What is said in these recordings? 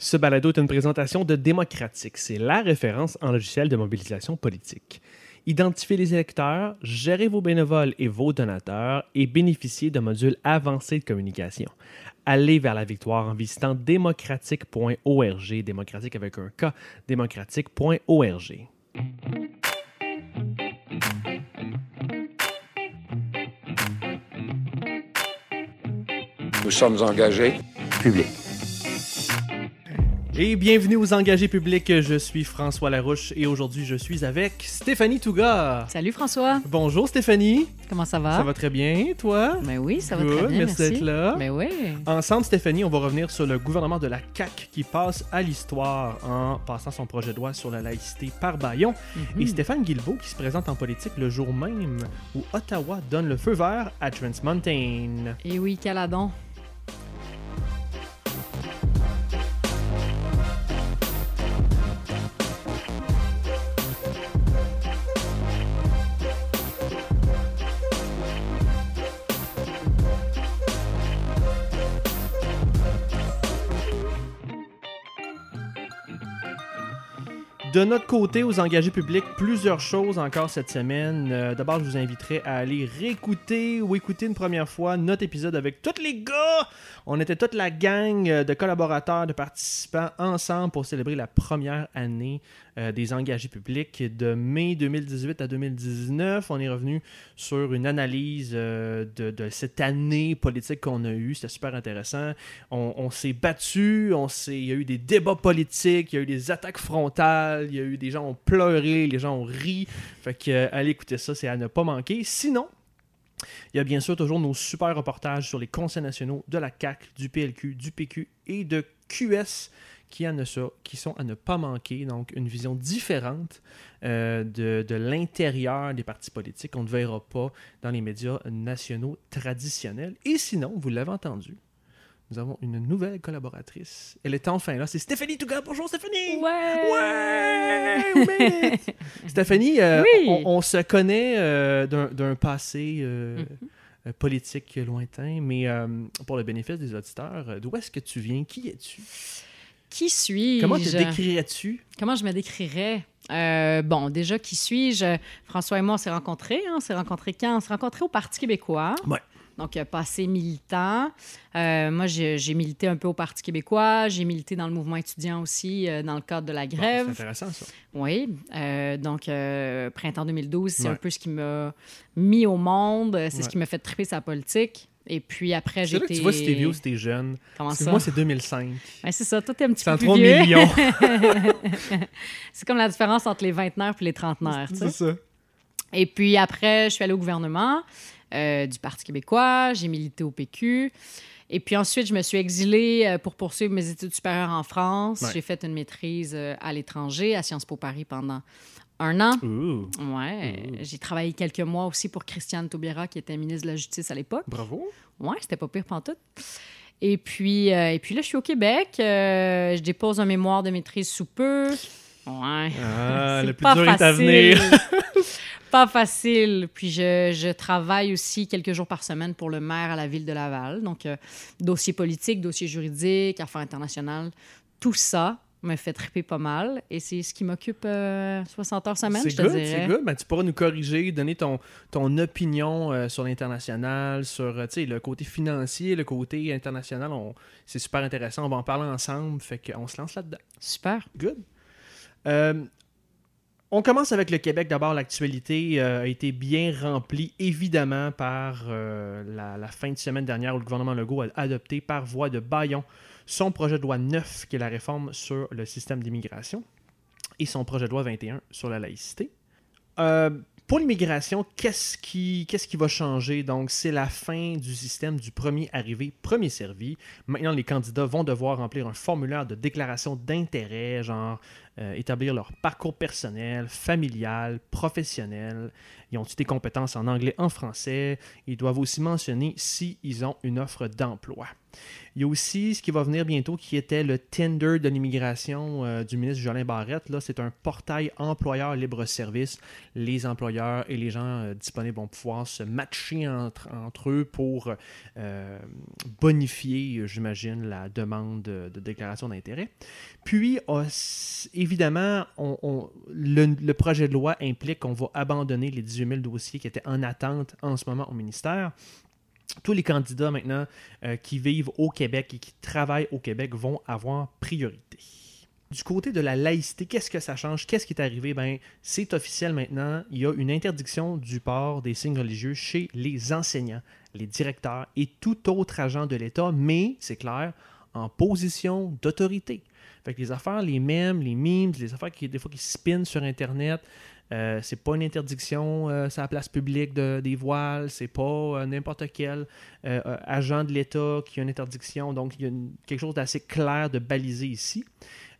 Ce balado est une présentation de Démocratique. C'est la référence en logiciel de mobilisation politique. Identifiez les électeurs, gérez vos bénévoles et vos donateurs et bénéficiez de modules avancés de communication. Allez vers la victoire en visitant démocratique.org, démocratique avec un K, démocratique.org. Nous sommes engagés publics. Et bienvenue aux engagés publics. Je suis François Larouche et aujourd'hui je suis avec Stéphanie Touga. Salut François. Bonjour Stéphanie. Comment ça va? Ça va très bien, toi? Ben oui, ça va Good, très bien. merci d'être là. Ben oui. Ensemble, Stéphanie, on va revenir sur le gouvernement de la CAQ qui passe à l'histoire en passant son projet de loi sur la laïcité par baillon. Mhm. Et Stéphane Guilbeault qui se présente en politique le jour même où Ottawa donne le feu vert à Trans Mountain. Et oui, Caladon. De notre côté, aux engagés publics, plusieurs choses encore cette semaine. Euh, D'abord, je vous inviterai à aller réécouter ou écouter une première fois notre épisode avec tous les gars. On était toute la gang euh, de collaborateurs, de participants ensemble pour célébrer la première année euh, des engagés publics de mai 2018 à 2019. On est revenu sur une analyse euh, de, cette année politique qu'on a eue. C'était super intéressant. On, s'est battu, il y a eu des débats politiques, il y a eu des attaques frontales, il y a eu des gens ont pleuré, les gens ont ri. Fait que euh, allez écouter ça, c'est à ne pas manquer. Sinon, il y a bien sûr toujours nos super reportages sur les conseils nationaux de la CAC, du PLQ, du PQ et de QS qui, sont à ne pas manquer. Donc, une vision différente euh, de, de l'intérieur des partis politiques qu'on ne verra pas dans les médias nationaux traditionnels. Et sinon, vous l'avez entendu, nous avons une nouvelle collaboratrice. Elle est enfin là. C'est Stéphanie Touga. Bonjour Stéphanie! Ouais! Ouais! Stéphanie, euh, Oui. on, on se connaît euh, d'un passé euh, Mhm. euh, politique lointain, mais euh, pour le bénéfice des auditeurs, d'où est-ce que tu viens? Qui es-tu? Qui suis-je? Comment te décrirais-tu? Comment je me décrirais? Euh, bon, déjà, qui suis-je? François et moi, on s'est rencontrés. hein? On s'est rencontrés quand? On s'est rencontrés au Parti québécois. Ouais. Donc, passé militant. Euh, moi, j'ai milité un peu au Parti québécois. J'ai milité dans le mouvement étudiant aussi, euh, dans le cadre de la Bon, grève. c'est intéressant, ça. Oui, euh, donc printemps 2012, c'est Ouais. un peu ce qui m'a mis au monde, c'est Ouais. ce qui m'a fait triper sa politique. Et puis après, j'ai été... tu vois si t'es vieux ou si t'es jeune. Comment ça? moi, c'est 2005. Ben, c'est ça, toi, t'es un petit peu plus 103 vieux. millions. c'est comme la différence entre les vingtenaires et les trentenaires, c'est ça. Et puis après, je suis allée au gouvernement euh, du Parti québécois, j'ai milité au PQ. Et puis ensuite, je me suis exilée euh, pour poursuivre mes études supérieures en France. Ouais. J'ai fait une maîtrise euh, à l'étranger, à Sciences Po Paris pendant un an. Ouais, j'ai travaillé quelques mois aussi pour Christiane Taubira, qui était ministre de la Justice à l'époque. bravo. Ouais, c'était pas pire pantoute. Et puis, euh, et puis là, je suis au Québec. euh, je dépose un mémoire de maîtrise sous peu. Ouais. Ah, le plus pas dur est à venir. pas facile. Puis je, je travaille aussi quelques jours par semaine pour le maire à la ville de Laval. Donc, euh, dossier politique, dossier juridique, affaires internationales, tout ça me fait triper pas mal. Et c'est ce qui m'occupe euh, 60 heures semaine, C'est je te good, dirais. c'est good. Ben, tu pourras nous corriger, donner ton, ton opinion euh, sur l'international, sur euh, le côté financier, le côté international. on- C'est super intéressant. On va en parler ensemble. Fait qu'on se lance là-dedans. Super. Good. Euh, on commence avec le Québec. D'abord, l'actualité euh, a été bien remplie, évidemment, par euh, la, fin de semaine dernière où le gouvernement Legault a adopté par voie de baillon son projet de loi 9, qui est la réforme sur le système d'immigration, et son projet de loi 21 sur la laïcité. Euh, pour l'immigration, qu'est-ce qui, va changer? Donc, c'est la fin du système du premier arrivé, premier servi. Maintenant, les candidats vont devoir remplir un formulaire de déclaration d'intérêt, genre euh, établir leur parcours personnel, familial, professionnel. Ils ont des compétences en anglais, en français? Ils doivent aussi mentionner s'ils ont une offre d'emploi. Il y a aussi ce qui va venir bientôt qui était le Tinder de l'immigration euh, du ministre Jolin Barrette. Là, c'est un portail employeur libre-service. Les employeurs et les gens euh, disponibles vont pouvoir se matcher entre, eux pour euh, bonifier, j'imagine, la demande de, déclaration d'intérêt. Puis, évidemment, le, le projet de loi implique qu'on va abandonner les 18 000 dossiers qui étaient en attente en ce moment au ministère. Tous les candidats maintenant euh, qui vivent au Québec et qui travaillent au Québec vont avoir priorité. Du côté de la laïcité, qu'est-ce que ça change? Qu'est-ce qui est arrivé? Ben, c'est officiel maintenant. Il y a une interdiction du port des signes religieux chez les enseignants, les directeurs et tout autre agent de l'État, mais, c'est clair, en position d'autorité. Fait que les affaires, les mèmes, les memes, les affaires qui, des fois, qui spinent sur Internet, euh, c'est pas une interdiction euh, sur la place publique de, des voiles, c'est pas euh, n'importe quel euh, euh, agent de l'État qui a une interdiction. Donc, il y a quelque chose d'assez clair de balisé ici.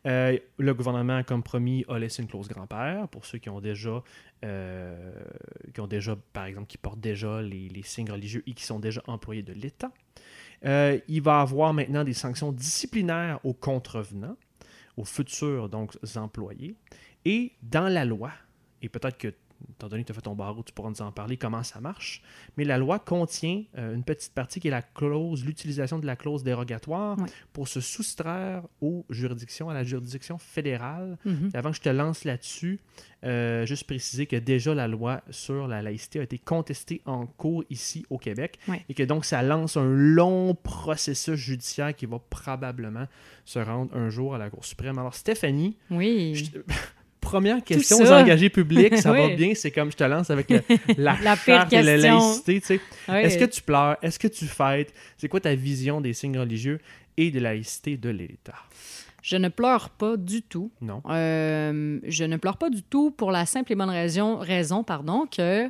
Le gouvernement, comme promis, a laissé une clause grand-père pour ceux qui ont déjà, qui ont déjà, par exemple, qui portent déjà les, les signes religieux et qui sont déjà employés de l'État. Il va avoir maintenant des sanctions disciplinaires aux contrevenants, aux futurs donc employés, et dans la loi, et peut-être que, étant donné que tu as fait ton barreau, tu pourras nous en parler, comment ça marche, mais la loi contient euh, une petite partie qui est la clause, l'utilisation de la clause dérogatoire pour se soustraire aux juridictions, à la juridiction fédérale. Mhm. Avant que je te lance là-dessus, euh, juste préciser que déjà la loi sur la laïcité a été contestée en cours ici au Québec et que donc ça lance un long processus judiciaire qui va probablement se rendre un jour à la Cour suprême. Alors Stéphanie, Oui. je- première question aux engagés publics, ça va bien, c'est comme je te lance avec le- la, La charte de la laïcité. tu sais. Oui. Est-ce que tu pleures? Est-ce que tu fêtes? C'est quoi ta vision des signes religieux et de la laïcité de l'État? Je ne pleure pas du tout. Non. Euh, je ne pleure pas du tout pour la simple et bonne raison, raison pardon, que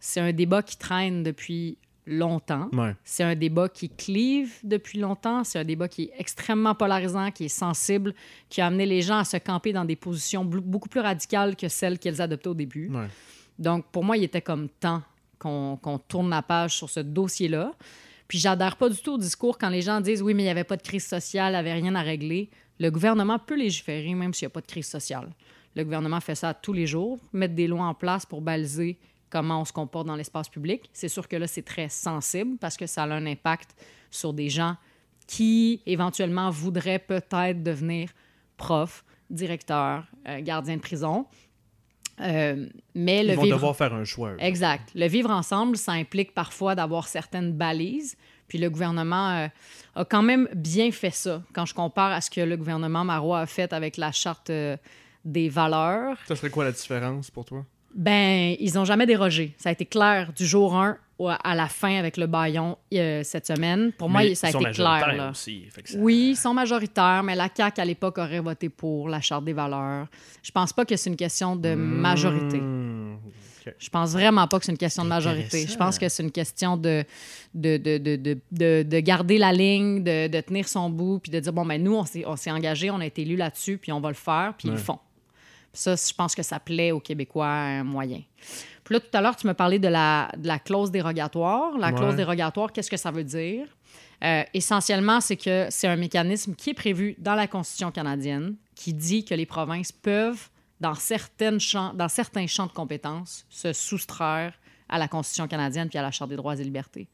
c'est un débat qui traîne depuis longtemps. Ouais. C'est un débat qui clive depuis longtemps. C'est un débat qui est extrêmement polarisant, qui est sensible, qui a amené les gens à se camper dans des positions beaucoup plus radicales que celles qu'elles adoptaient au début. Ouais. Donc, pour moi, il était comme temps qu'on qu'on tourne la page sur ce dossier-là. Puis, j'adhère pas du tout au discours quand les gens disent oui, mais il n'y avait pas de crise sociale, il n'y avait rien à régler. Le gouvernement peut légiférer même s'il n'y a pas de crise sociale. Le gouvernement fait ça tous les jours, mettre des lois en place pour baliser comment on se comporte dans l'espace public. C'est sûr que là, c'est très sensible parce que ça a un impact sur des gens qui, éventuellement, voudraient peut-être devenir prof, directeur, euh, gardien de prison. Euh, mais le Ils vont vivre... devoir faire un choix. eux. Exact. Le vivre ensemble, ça implique parfois d'avoir certaines balises. Puis le gouvernement euh, a quand même bien fait ça. Quand je compare à ce que le gouvernement Marois a fait avec la charte des valeurs, Ça serait quoi la différence pour toi? Ben, ils n'ont jamais dérogé. Ça a été clair du jour 1 au- à la fin avec le baillon euh, cette semaine. Pour moi, ça a été clair. là. aussi, ça- Oui, ils sont majoritaires, mais la CAQ, à l'époque, aurait voté pour la Charte des valeurs. Je pense pas que c'est une question de majorité. Mmh, ok. Je pense vraiment pas que c'est une question de majorité. Je pense que c'est une question de, de, de, de, de, de- de garder la ligne, de, de tenir son bout, puis de dire, bon, ben nous, on s'est, engagé, on a été élus là-dessus, puis on va le faire, puis ils le font. Ça, je pense que ça plaît aux Québécois un moyen. Puis là, tout à l'heure, tu me parlais de la, de la clause dérogatoire. La Ouais. clause dérogatoire, qu'est-ce que ça veut dire? Euh, essentiellement, c'est que c'est un mécanisme qui est prévu dans la Constitution canadienne qui dit que les provinces peuvent, dans, certaines champs, dans certains champs de compétences, se soustraire à la Constitution canadienne puis à la Charte des droits et libertés,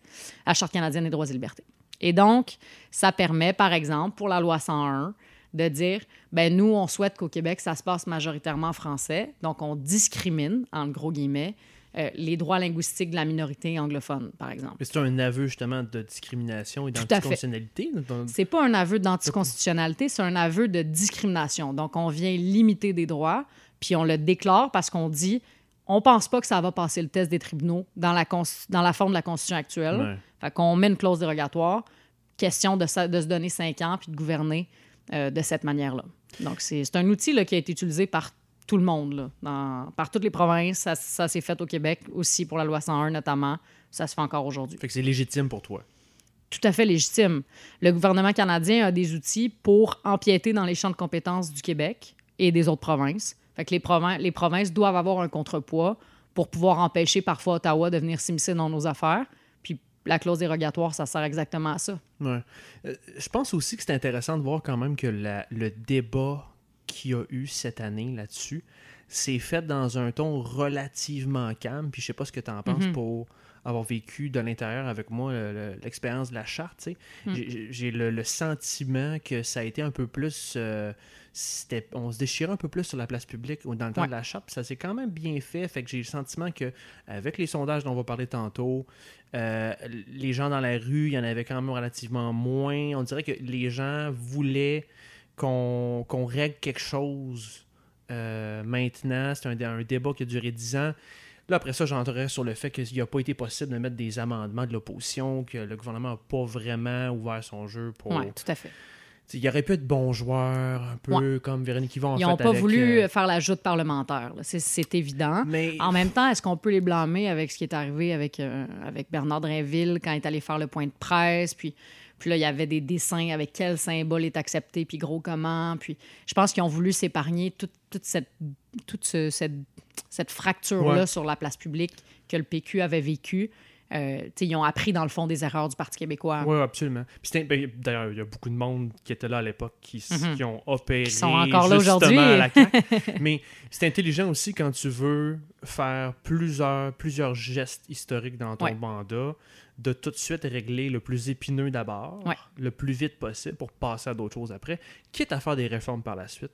à la Charte canadienne des droits et libertés. Et donc, ça permet, par exemple, pour la loi 101, de dire, ben nous, on souhaite qu'au Québec, ça se passe majoritairement en français, donc on discrimine, en gros guillemets, euh, les droits linguistiques de la minorité anglophone, par exemple. C'est un aveu justement de discrimination et d'anticonstitutionnalité. C'est pas un aveu d'anticonstitutionnalité, c'est un aveu de discrimination. Donc, on vient limiter des droits, puis on le déclare parce qu'on dit on pense pas que ça va passer le test des tribunaux dans la, dans la forme de la Constitution actuelle. Ouais. Fait qu'on met une clause dérogatoire, question de, de se donner cinq ans puis de gouverner euh, de cette manière-là. Donc, c'est c'est un outil là, qui a été utilisé par tout le monde, là, dans- par toutes les provinces. Ça, ça s'est fait au Québec aussi pour la loi 101 notamment. Ça se fait encore aujourd'hui Fait que c'est légitime pour toi. tout à fait légitime. Le gouvernement canadien a des outils pour empiéter dans les champs de compétences du Québec et des autres provinces. Fait que les, provin- les provinces doivent avoir un contrepoids pour pouvoir empêcher parfois Ottawa de venir s'immiscer dans nos affaires. La clause dérogatoire, ça sert exactement à ça. Ouais. Euh, je pense aussi que c'est intéressant de voir quand même que la- le débat qu'il y a eu cette année là-dessus, c'est fait dans un ton relativement calme. Puis je sais pas ce que tu en penses Mhm. pour avoir vécu de l'intérieur avec moi le- le- l'expérience de la charte. Mm. J'ai- J'ai le, le sentiment que ça a été un peu plus. euh, on se déchirait un peu plus sur la place publique ou dans le temps Ouais. de la charte. Ça s'est quand même bien fait. Fait que j'ai le sentiment que avec les sondages dont on va parler tantôt, euh, les gens dans la rue, il y en avait quand même relativement moins. On dirait que les gens voulaient qu'on règle quelque chose euh, maintenant. C'est un, un débat qui a duré 10 ans. Là, après ça, j'entrerai sur le fait qu'il n'a pas été possible de mettre des amendements de l'opposition, que le gouvernement n'a pas vraiment ouvert son jeu pour. Oui, tout à fait. Il aurait pu être bon joueur, un peu comme Véronique Yvon en Ils n'ont pas avec, voulu euh, faire la joute parlementaire, c'est c'est évident. Mais En même temps, est-ce qu'on peut les blâmer avec ce qui est arrivé avec, euh, avec Bernard Drinville quand il est allé faire le point de presse? Puis, puis là, il y avait des dessins avec quel symbole est accepté, puis gros comment. Puis je pense qu'ils ont voulu s'épargner toute, toute cette, toute ce- cette, cette fracture-là Ouais. sur la place publique que le PQ avait vécue. Euh, ils ont appris, dans le fond, des erreurs du Parti québécois. Oui, absolument. Ben, D'ailleurs, il y a beaucoup de monde qui était là à l'époque qui, Mhm. qui ont opéré Qui sont encore là justement aujourd'hui. à la CAQ. Mais c'est intelligent aussi quand tu veux faire plusieurs, plusieurs gestes historiques dans ton Ouais. mandat, de tout de suite régler le plus épineux d'abord, Ouais. le plus vite possible pour passer à d'autres choses après, quitte à faire des réformes par la suite.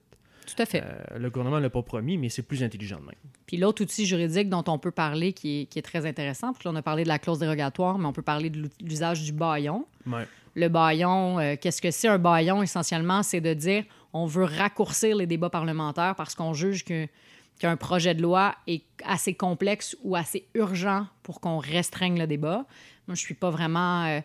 Tout à fait. Euh, le gouvernement ne l'a pas promis, mais c'est plus intelligent de même. Puis l'autre outil juridique dont on peut parler, qui est, qui est très intéressant, puis là, on a parlé de la clause dérogatoire, mais on peut parler de l'usage du baillon. Ouais. Le baillon, euh, qu'est-ce que c'est un baillon essentiellement? C'est de dire on veut raccourcir les débats parlementaires parce qu'on juge que- qu'un projet de loi est assez complexe ou assez urgent pour qu'on restreigne le débat. Moi, je suis pas vraiment euh,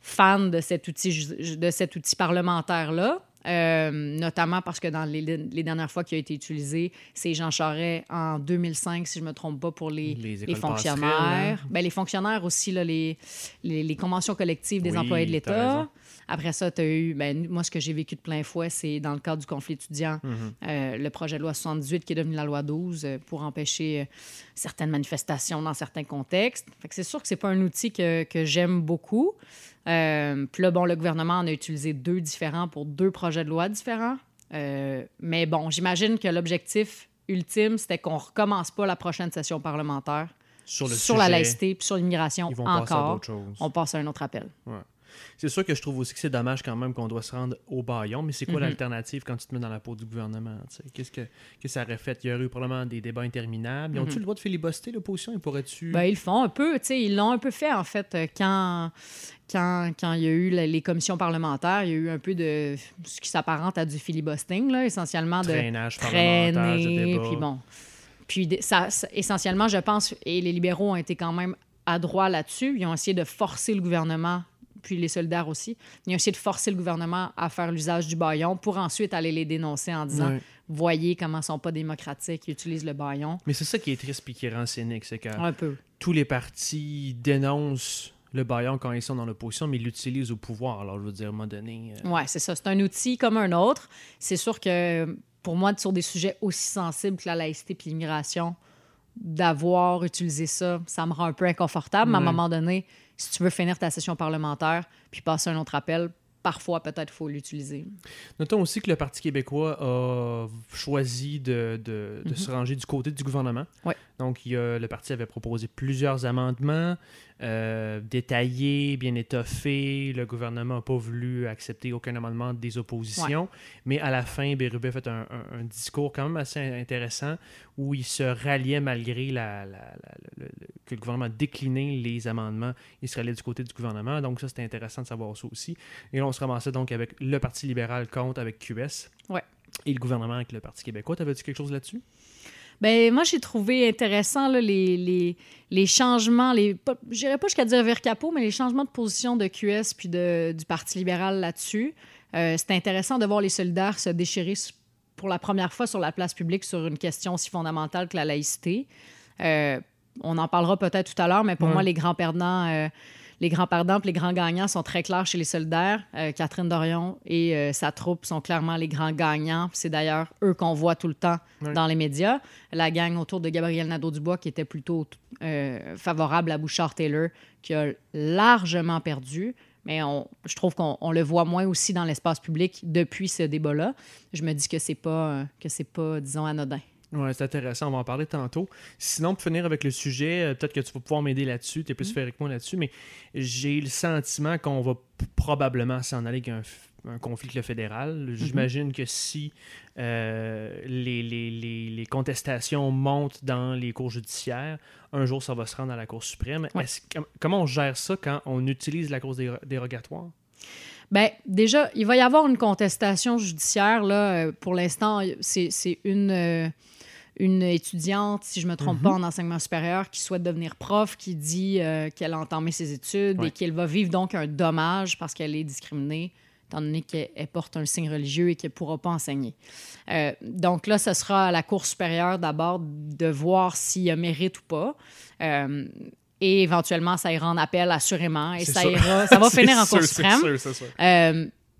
fan de cet outil, de cet outil parlementaire-là. Euh, notamment parce que dans les, les dernières fois qu'il a été utilisé, c'est Jean Charest en 2005, si je ne me trompe pas, pour les, Les fonctionnaires. hein. Ben, les fonctionnaires aussi, là, les, les, conventions collectives des Oui, employés de l'État. Après ça, tu as eu, ben, moi, ce que j'ai vécu de plein fouet, c'est dans le cadre du conflit étudiant, Mhm. euh, le projet de loi 78 qui est devenu la loi 12 euh, pour empêcher certaines manifestations dans certains contextes. C'est sûr que c'est pas un outil que, que j'aime beaucoup. Euh, Puis là, bon, le gouvernement en a utilisé deux différents pour deux projets de loi différents. Euh, mais bon, j'imagine que l'objectif ultime, c'était qu'on recommence pas la prochaine session parlementaire Sur, le sur la laïcité puis sur l'immigration encore. On passe à un autre appel. C'est sûr que je trouve aussi que c'est dommage quand même qu'on doit se rendre au baillon, mais c'est quoi Mhm. l'alternative quand tu te mets dans la peau du gouvernement? Qu'est-ce que, que ça aurait fait? Il y aurait eu probablement des débats interminables. Ils ont-tu Mhm. le droit de filibuster l'opposition? Ils pourraient-tu... Ben, ils le font un peu, tu sais, ils l'ont un peu fait en fait euh, quand, quand, quand il y a eu les commissions parlementaires, il y a eu un peu de ce qui s'apparente à du filibustering, là, essentiellement de traînage parlementaire, de traîner, débat. puis bon. Puis des- ça, ça- essentiellement, je pense, et les libéraux ont été quand même adroits là-dessus, ils ont essayé de forcer le gouvernement, puis les solidaires aussi, ils ont essayé de forcer le gouvernement à faire l'usage du baillon pour ensuite aller les dénoncer en disant voyez comment ils sont pas démocratiques, ils utilisent le baillon. Mais c'est ça qui est triste et qui rend cynique, c'est que Un peu. tous les partis dénoncent le baillon quand ils sont dans l'opposition, mais ils l'utilisent au pouvoir. Alors, je veux dire, à un moment donné... euh, Oui, c'est ça. C'est un outil comme un autre. C'est sûr que pour moi, sur des sujets aussi sensibles que la laïcité et l'immigration, d'avoir utilisé ça, ça me rend un peu inconfortable. Mais à un moment donné, si tu veux finir ta session parlementaire puis passer un autre appel, parfois, peut-être, il faut l'utiliser. Notons aussi que le Parti québécois a choisi de, de- de Mhm. se ranger du côté du gouvernement. Ouais. Donc, il y a- le parti avait proposé plusieurs amendements euh, détaillés, bien étoffés. Le gouvernement n'a pas voulu accepter aucun amendement des oppositions. Mais à la fin, Bérubé a fait un, un- un discours quand même assez intéressant où il se ralliait malgré la, la- la- le- que le gouvernement a décliné les amendements. Il se ralliait du côté du gouvernement. Donc, ça, c'était intéressant de savoir ça aussi. Et là, on se ramassait donc avec le Parti libéral contre avec QS. Ouais. Et le gouvernement avec le Parti québécois. T'avais-tu quelque chose là-dessus? Ben, moi, j'ai trouvé intéressant là, les, les, les changements, les, dirais pas jusqu'à dire vers capot, mais les changements de position de QS puis de, du Parti libéral là-dessus. Euh, C'était intéressant de voir les solidaires se déchirer pour la première fois sur la place publique sur une question aussi fondamentale que la laïcité. Euh, on en parlera peut-être tout à l'heure, mais pour Ouais. moi, les grands perdants, euh, les grands perdants et les grands gagnants sont très clairs chez les solidaires. Euh, Catherine Dorion et euh, sa troupe sont clairement les grands gagnants. C'est d'ailleurs eux qu'on voit tout le temps Oui. dans les médias. La gang autour de Gabriel Nadeau-Dubois, qui était plutôt euh, favorable à Bouchard-Taylor, qui a largement perdu. Mais on, je trouve qu'on on le voit moins aussi dans l'espace public depuis ce débat-là. Je me dis que c'est pas, que c'est pas, disons, anodin. Ouais, c'est intéressant, on va en parler tantôt. Sinon, pour finir avec le sujet, euh, peut-être que tu vas pouvoir m'aider là-dessus, tu es plus fait que moi là-dessus, mais j'ai le sentiment qu'on va probablement s'en aller avec un, conflit avec le fédéral. Mm-hmm. J'imagine que si euh, les, les- les- les contestations montent dans les cours judiciaires, un jour ça va se rendre à la Cour suprême. Ouais. Comment on gère ça quand on utilise la cause déro- dérogatoire? Ben, déjà, il va y avoir une contestation judiciaire. Là, Euh, pour l'instant, c'est c'est une, euh, une étudiante, si je ne me trompe pas, en enseignement supérieur, qui souhaite devenir prof, qui dit euh, qu'elle a entamé ses études Ouais. et qu'elle va vivre donc un dommage parce qu'elle est discriminée, étant donné qu'elle elle porte un signe religieux et qu'elle ne pourra pas enseigner. Euh, donc là, ce sera à la Cour supérieure d'abord de voir s'il y a mérite ou pas. Euh, et éventuellement, ça ira en appel, assurément. Et ça ira, ça va finir en Cour suprême.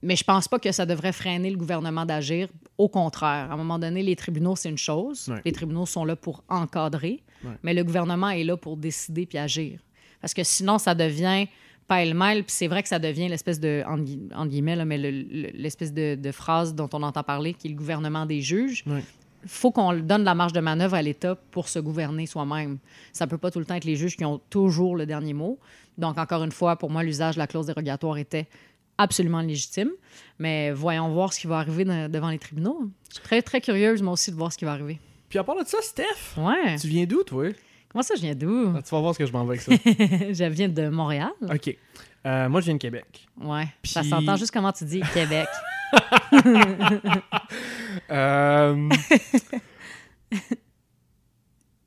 Mais je pense pas que ça devrait freiner le gouvernement d'agir. Au contraire, à un moment donné, les tribunaux, c'est une chose. Ouais. Les tribunaux sont là pour encadrer, Ouais. mais le gouvernement est là pour décider puis agir. Parce que sinon, ça devient pêle-mêle, puis c'est vrai que ça devient l'espèce de, entre gui- entre guillemets, là, mais le- le- l'espèce de, de phrase dont on entend parler, qui est le gouvernement des juges. Ouais. faut qu'on donne la marge de manœuvre à l'État pour se gouverner soi-même. Ça peut pas tout le temps être les juges qui ont toujours le dernier mot. Donc, encore une fois, pour moi, l'usage de la clause dérogatoire était absolument légitime. Mais voyons voir ce qui va arriver de- devant les tribunaux. Je suis très, très curieuse, moi aussi, de voir ce qui va arriver. Puis à part de ça, Steph, Ouais. tu viens d'où, toi? Comment ça, je viens d'où? Ah, tu vas voir ce que je m'en vais avec ça. je viens de Montréal. OK. Euh, moi, je viens de Québec. Ouais. Ça s'entend juste comment tu dis Québec. Euh,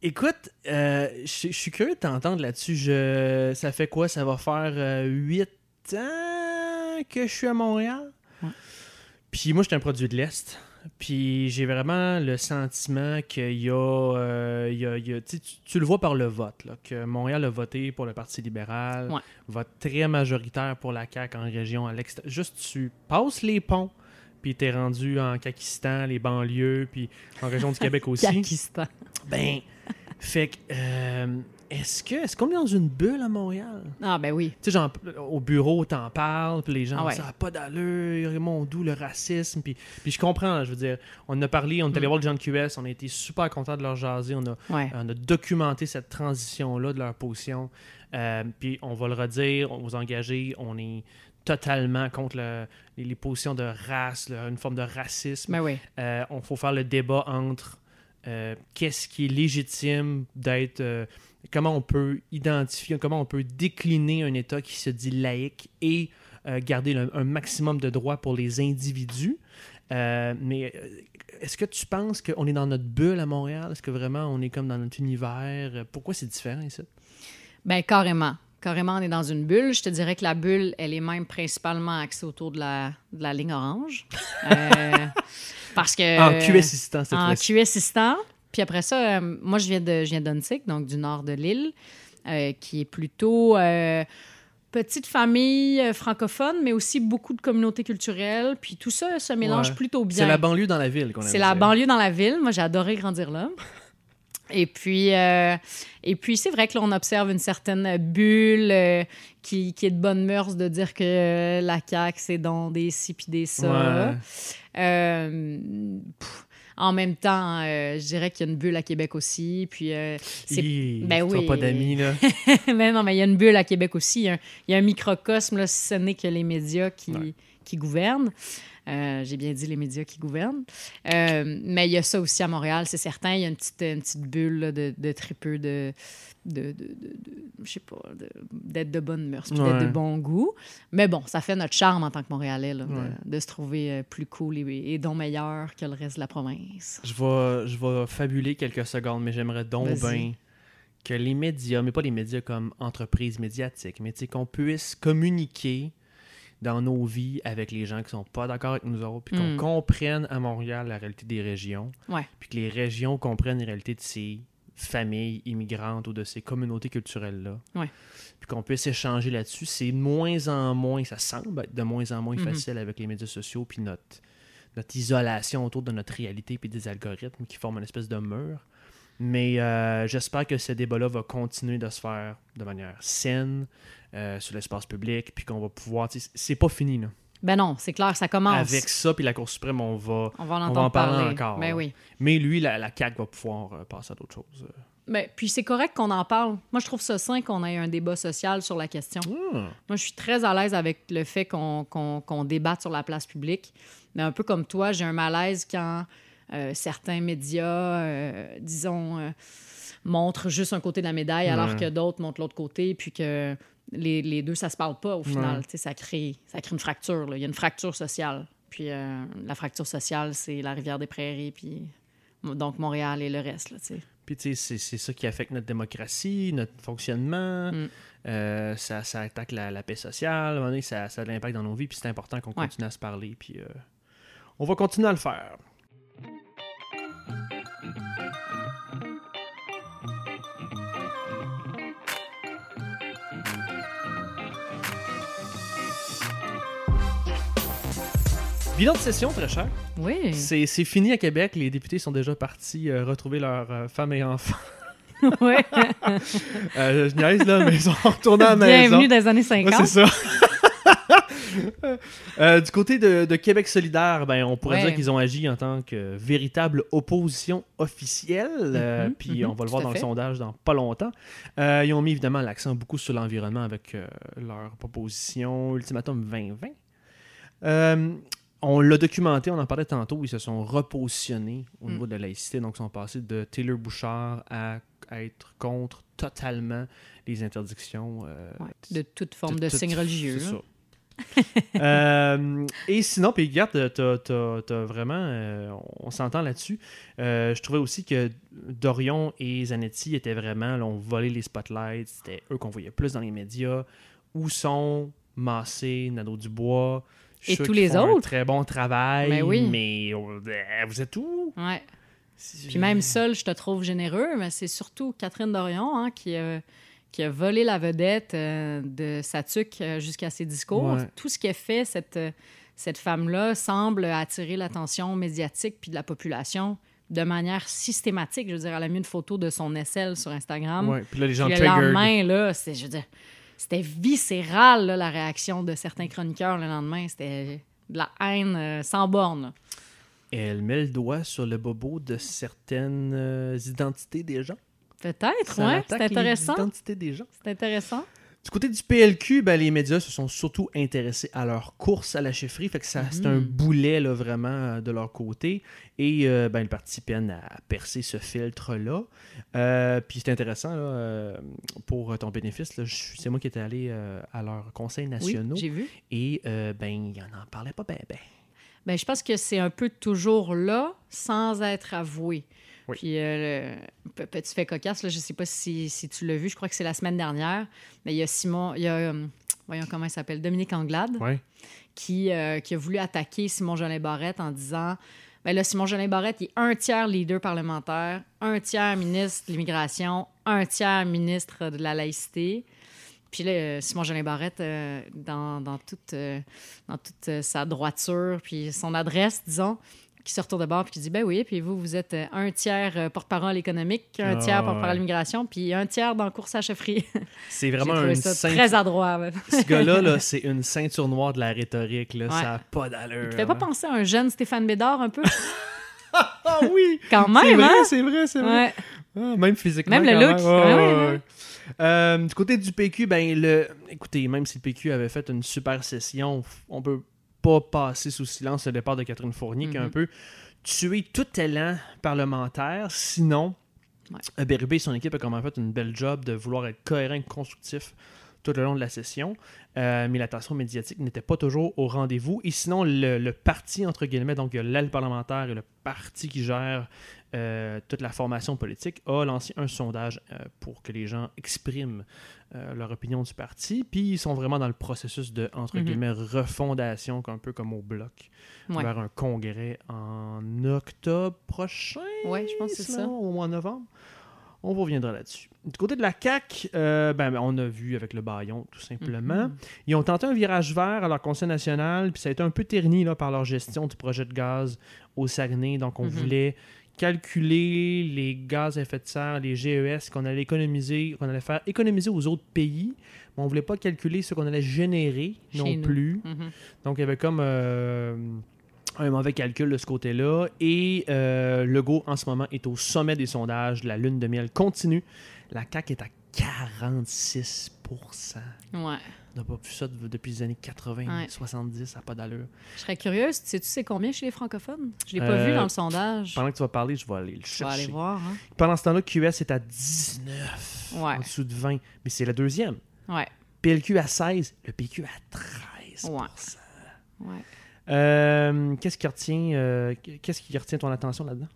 Écoute, euh, je suis curieux de t'entendre là-dessus. Je... Ça fait quoi? Ça va faire huit ans que je suis à Montréal. Ouais. Puis moi, je suis un produit de l'Est. Puis j'ai vraiment le sentiment qu'il y a... euh, il y a- il y a- tu, le vois par le vote, là, que Montréal a voté pour le Parti libéral, Ouais. vote très majoritaire pour la CAQ en région à l'extérieur. Juste, tu passes les ponts, puis t'es rendu en Kakistan, les banlieues, puis en région du Québec aussi. Pakistan. Ben, fait que, euh, est-ce que, est-ce qu'on est dans une bulle à Montréal? Ah, ben oui. Tu sais, genre, au bureau, t'en parles, puis les gens, Ah ouais. ça n'a pas d'allure, mon doux, le racisme, puis, puis je comprends, je veux dire, on a parlé, on est allé Mm. voir les gens de QS, on a été super contents de leur jaser, on a, Ouais. on a documenté cette transition-là de leur position, Euh, puis on va le redire, on vous engager, on est totalement contre le- les, les positions de race, là, une forme de racisme. Ben oui. Euh, on faut faire le débat entre euh, qu'est-ce qui est légitime d'être, comment on peut identifier, comment on peut décliner un État qui se dit laïque et euh, garder le- un maximum de droits pour les individus. Euh, mais euh, est-ce que tu penses qu'on est dans notre bulle à Montréal? Est-ce que vraiment on est comme dans notre univers? Pourquoi c'est différent ici? Ben carrément. Carrément, on est dans une bulle. Je te dirais que la bulle, elle est même principalement axée autour de la, de la ligne orange. Euh, parce que... en QS assistant, cette En. QS assistant. Puis après ça, euh, moi, je viens de je viens d'Unsick, donc du nord de l'île, euh, qui est plutôt euh, petite famille francophone, mais aussi beaucoup de communautés culturelles. Puis tout ça se mélange Ouais. plutôt bien. C'est la banlieue dans la ville qu'on C'est la banlieue dans la ville. Moi, j'ai adoré grandir là. Et puis, euh, et puis c'est vrai que là, on observe une certaine bulle euh, qui, qui est de bonne mœurs de dire que euh, la CAQ, c'est donc des ci puis des ça. Ouais. Pff, en même temps, euh, je dirais qu'il y a une bulle à Québec aussi. Puis, euh, c'est Hi, ben oui. pas d'amis, là. mais non, mais il y a une bulle à Québec aussi. Il y a un, il y a un microcosme, là, si ce n'est que les médias qui, Ouais. qui gouvernent. Euh, J'ai bien dit les médias qui gouvernent. Euh, mais il y a ça aussi à Montréal, c'est certain. Il y a une petite, une petite bulle là, de, de tripeux de. De, de, de- je sais pas, d'être de, bonne mœurs, puis d'être de bon goût. Mais bon, ça fait notre charme en tant que Montréalais, là, de- Ouais. de, se trouver euh, plus cool et, et donc meilleur que le reste de la province. Je vais, je vais fabuler quelques secondes, mais j'aimerais donc bien que les médias, mais pas les médias comme entreprises médiatiques, mais qu'on puisse communiquer dans nos vies avec les gens qui sont pas d'accord avec nous autres, puis qu'on Mm. comprenne à Montréal la réalité des régions, Ouais. puis que les régions comprennent la réalité de ces familles immigrantes ou de ces communautés culturelles-là. Ouais. Puis qu'on puisse échanger là-dessus. C'est de moins en moins, ça semble être de moins en moins Mhm. facile avec les médias sociaux puis notre, notre isolation autour de notre réalité puis des algorithmes qui forment une espèce de mur. Mais euh, j'espère que ce débat-là va continuer de se faire de manière saine euh, sur l'espace public, puis qu'on va pouvoir. C'est pas fini, là. Ben non, c'est clair, ça commence. Avec ça, puis la Cour suprême, on va. On va en va entendre en parler parler. encore, Ben là. oui. Mais lui, la, la CAQ va pouvoir euh, passer à d'autres choses. Ben, puis c'est correct qu'on en parle. Moi, je trouve ça sain qu'on ait un débat social sur la question. Ah. Moi, je suis très à l'aise avec le fait qu'on qu'on débatte sur la place publique. Mais un peu comme toi, j'ai un malaise quand euh, certains médias, euh, disons, montrent juste un côté de la médaille alors Ouais. que d'autres montrent l'autre côté, puis que les, les deux, ça se parle pas au final. Ouais. Ça, crée, ça crée une fracture. là. Il y a une fracture sociale. Puis euh, la fracture sociale, c'est la rivière des Prairies, puis donc Montréal et le reste. Là. Puis, tu sais, c'est- c'est ça qui affecte notre démocratie, notre fonctionnement. Mm. Euh, ça, ça attaque la, la paix sociale. À un moment donné, ça, ça a de l'impact dans nos vies. Puis, c'est important qu'on Ouais. continue à se parler. Puis, euh, on va continuer à le faire. Bilan de session, très cher. Oui. C'est fini à Québec. Les députés sont déjà partis euh, retrouver leurs euh, femmes et enfants. ouais. Euh, je niaise, là, mais ils sont retournés à la maison. Bienvenue dans les années 50. Ouais, c'est ça. Euh, du côté de, de Québec solidaire, ben, on pourrait Ouais. dire qu'ils ont agi en tant que véritable opposition officielle. euh, Mhm, puis mhm, on va le voir dans le sondage dans pas longtemps. Euh, ils ont mis évidemment l'accent beaucoup sur l'environnement avec leur proposition Ultimatum 2020. On l'a documenté, on en parlait tantôt, ils se sont repositionnés au Mm. niveau de la laïcité, donc ils sont passés de Taylor Bouchard à, à être contre totalement les interdictions euh, Ouais, de toute forme de de, toute- signe religieux. c'est là. ça. Euh, et sinon, puis regarde, t'as, vraiment, euh, on s'entend là-dessus. Je trouvais aussi que Dorion et Zanetti étaient vraiment, là, on volé les spotlights, c'était eux qu'on voyait plus dans les médias. Où sont Massé, Nadeau-Dubois, je suis Et tous les un autres? très bon travail, Mais oui. mais euh, vous êtes où? Ouais. Puis même seul, je te trouve généreux, mais c'est surtout Catherine Dorion hein, qui, a- qui a volé la vedette euh, de Satuc euh, jusqu'à ses discours. Ouais. Tout ce qu'elle fait, cette, euh, cette femme-là, semble attirer l'attention médiatique puis de la population de manière systématique. Je veux dire, elle a mis une photo de son aisselle sur Instagram. Ouais, puis là, les gens Puis le lendemain, là, c'est, je veux dire, c'était viscéral, là, la réaction de certains chroniqueurs le lendemain. C'était de la haine euh, sans borne. Elle met le doigt sur le bobo de certaines euh, identités des gens. Peut-être, attaque C'est intéressant. des gens. C'est intéressant. Du côté du PLQ, ben, les médias se sont surtout intéressés à leur course à la chefferie. Fait que ça, c'est un Mhm. boulet là, vraiment euh, de leur côté. Et euh, ben, le parti peine à percer ce filtre-là. Euh, puis c'est intéressant, là, euh, pour ton bénéfice, là, c'est moi qui étais allé euh, à leurs conseils Oui, nationaux. j'ai vu. et ben, ils n'en parlaient pas ben, ben. Ben, je pense que c'est un peu toujours là, sans être avoué. Oui. Puis, euh, le pe- petit fait cocasse, là, je ne sais pas si, si tu l'as vu, je crois que c'est la semaine dernière, mais il y a Simon, il y a, euh, voyons comment il s'appelle, Dominique Anglade, qui, euh, qui a voulu attaquer Simon Jolin Barrette en disant ben là, Simon Jolin Barrette, il est un tiers leader parlementaire, un tiers ministre de l'immigration, un tiers ministre de la laïcité. Puis là, euh, Simon Jolin Barrette, euh, dans, dans toute, dans toute sa droiture, puis son adresse, disons, qui se retourne de bord puis qui dit Ben oui, puis vous, vous êtes euh, un tiers euh, porte-parole économique, un Ah, tiers porte-parole ouais. l'immigration, puis un tiers dans la course à chefferie. C'est vraiment ceinture. très adroit. Ce gars-là, là, c'est une ceinture noire de la rhétorique. Là. Ouais. Ça n'a pas d'allure. Il te fait pas penser à un jeune Stéphane Bédard un peu? Ah oui! Quand C'est même, vrai, hein? c'est vrai, c'est vrai. Ouais. Ah, même physiquement. Même le look. Ouais. Euh, du côté du PQ, ben le, écoutez, même si le PQ avait fait une super session, on peut pas passer sous silence le départ de Catherine Fournier qui a un Mhm. peu tué tout élan parlementaire. Sinon, Ouais. Bérubé et son équipe a quand même fait une belle job de vouloir être cohérent et constructif tout le long de la session. Euh, mais l'attention médiatique n'était pas toujours au rendez-vous. Et sinon, le, le parti, entre guillemets, donc il y a l'aile parlementaire et le parti qui gère euh, toute la formation politique, a lancé un sondage euh, pour que les gens expriment euh, leur opinion du parti. Puis ils sont vraiment dans le processus de, entre Mhm. guillemets, refondation, un peu comme au bloc, Ouais. vers un congrès en octobre prochain. Ouais, je pense que c'est ça. Au mois de novembre. On reviendra là-dessus. Du côté de la CAQ, euh, ben, on a vu avec le baillon, tout simplement. Mhm. Ils ont tenté un virage vert à leur conseil national, puis ça a été un peu terni là, par leur gestion du projet de gaz au Saguenay. Donc, on Mhm. voulait calculer les gaz à effet de serre, les GES qu'on allait économiser, qu'on allait faire économiser aux autres pays, mais on voulait pas calculer ce qu'on allait générer Chez non nous. plus. Mhm. Donc, il y avait comme euh, un mauvais calcul de ce côté-là. Et euh, Legault, en ce moment, est au sommet des sondages. La lune de miel continue. La CAQ est à 46% Ouais. On n'a pas vu ça de- depuis les années 80, Ouais. 70, ça n'a pas d'allure. Je serais curieuse, sais-tu c'est combien chez les francophones? Je l'ai pas Euh, vu dans le sondage. Pendant que tu vas parler, je vais aller le Je vais aller chercher. voir. hein. Pendant ce temps-là, QS est à 19, Ouais. en dessous de 20. Mais c'est la deuxième. Ouais. PLQ à 16, le PQ à 13 Ouais. Ouais. Euh, Qu'est-ce qui retient, euh, qu'est-ce qui retient ton attention là-dedans?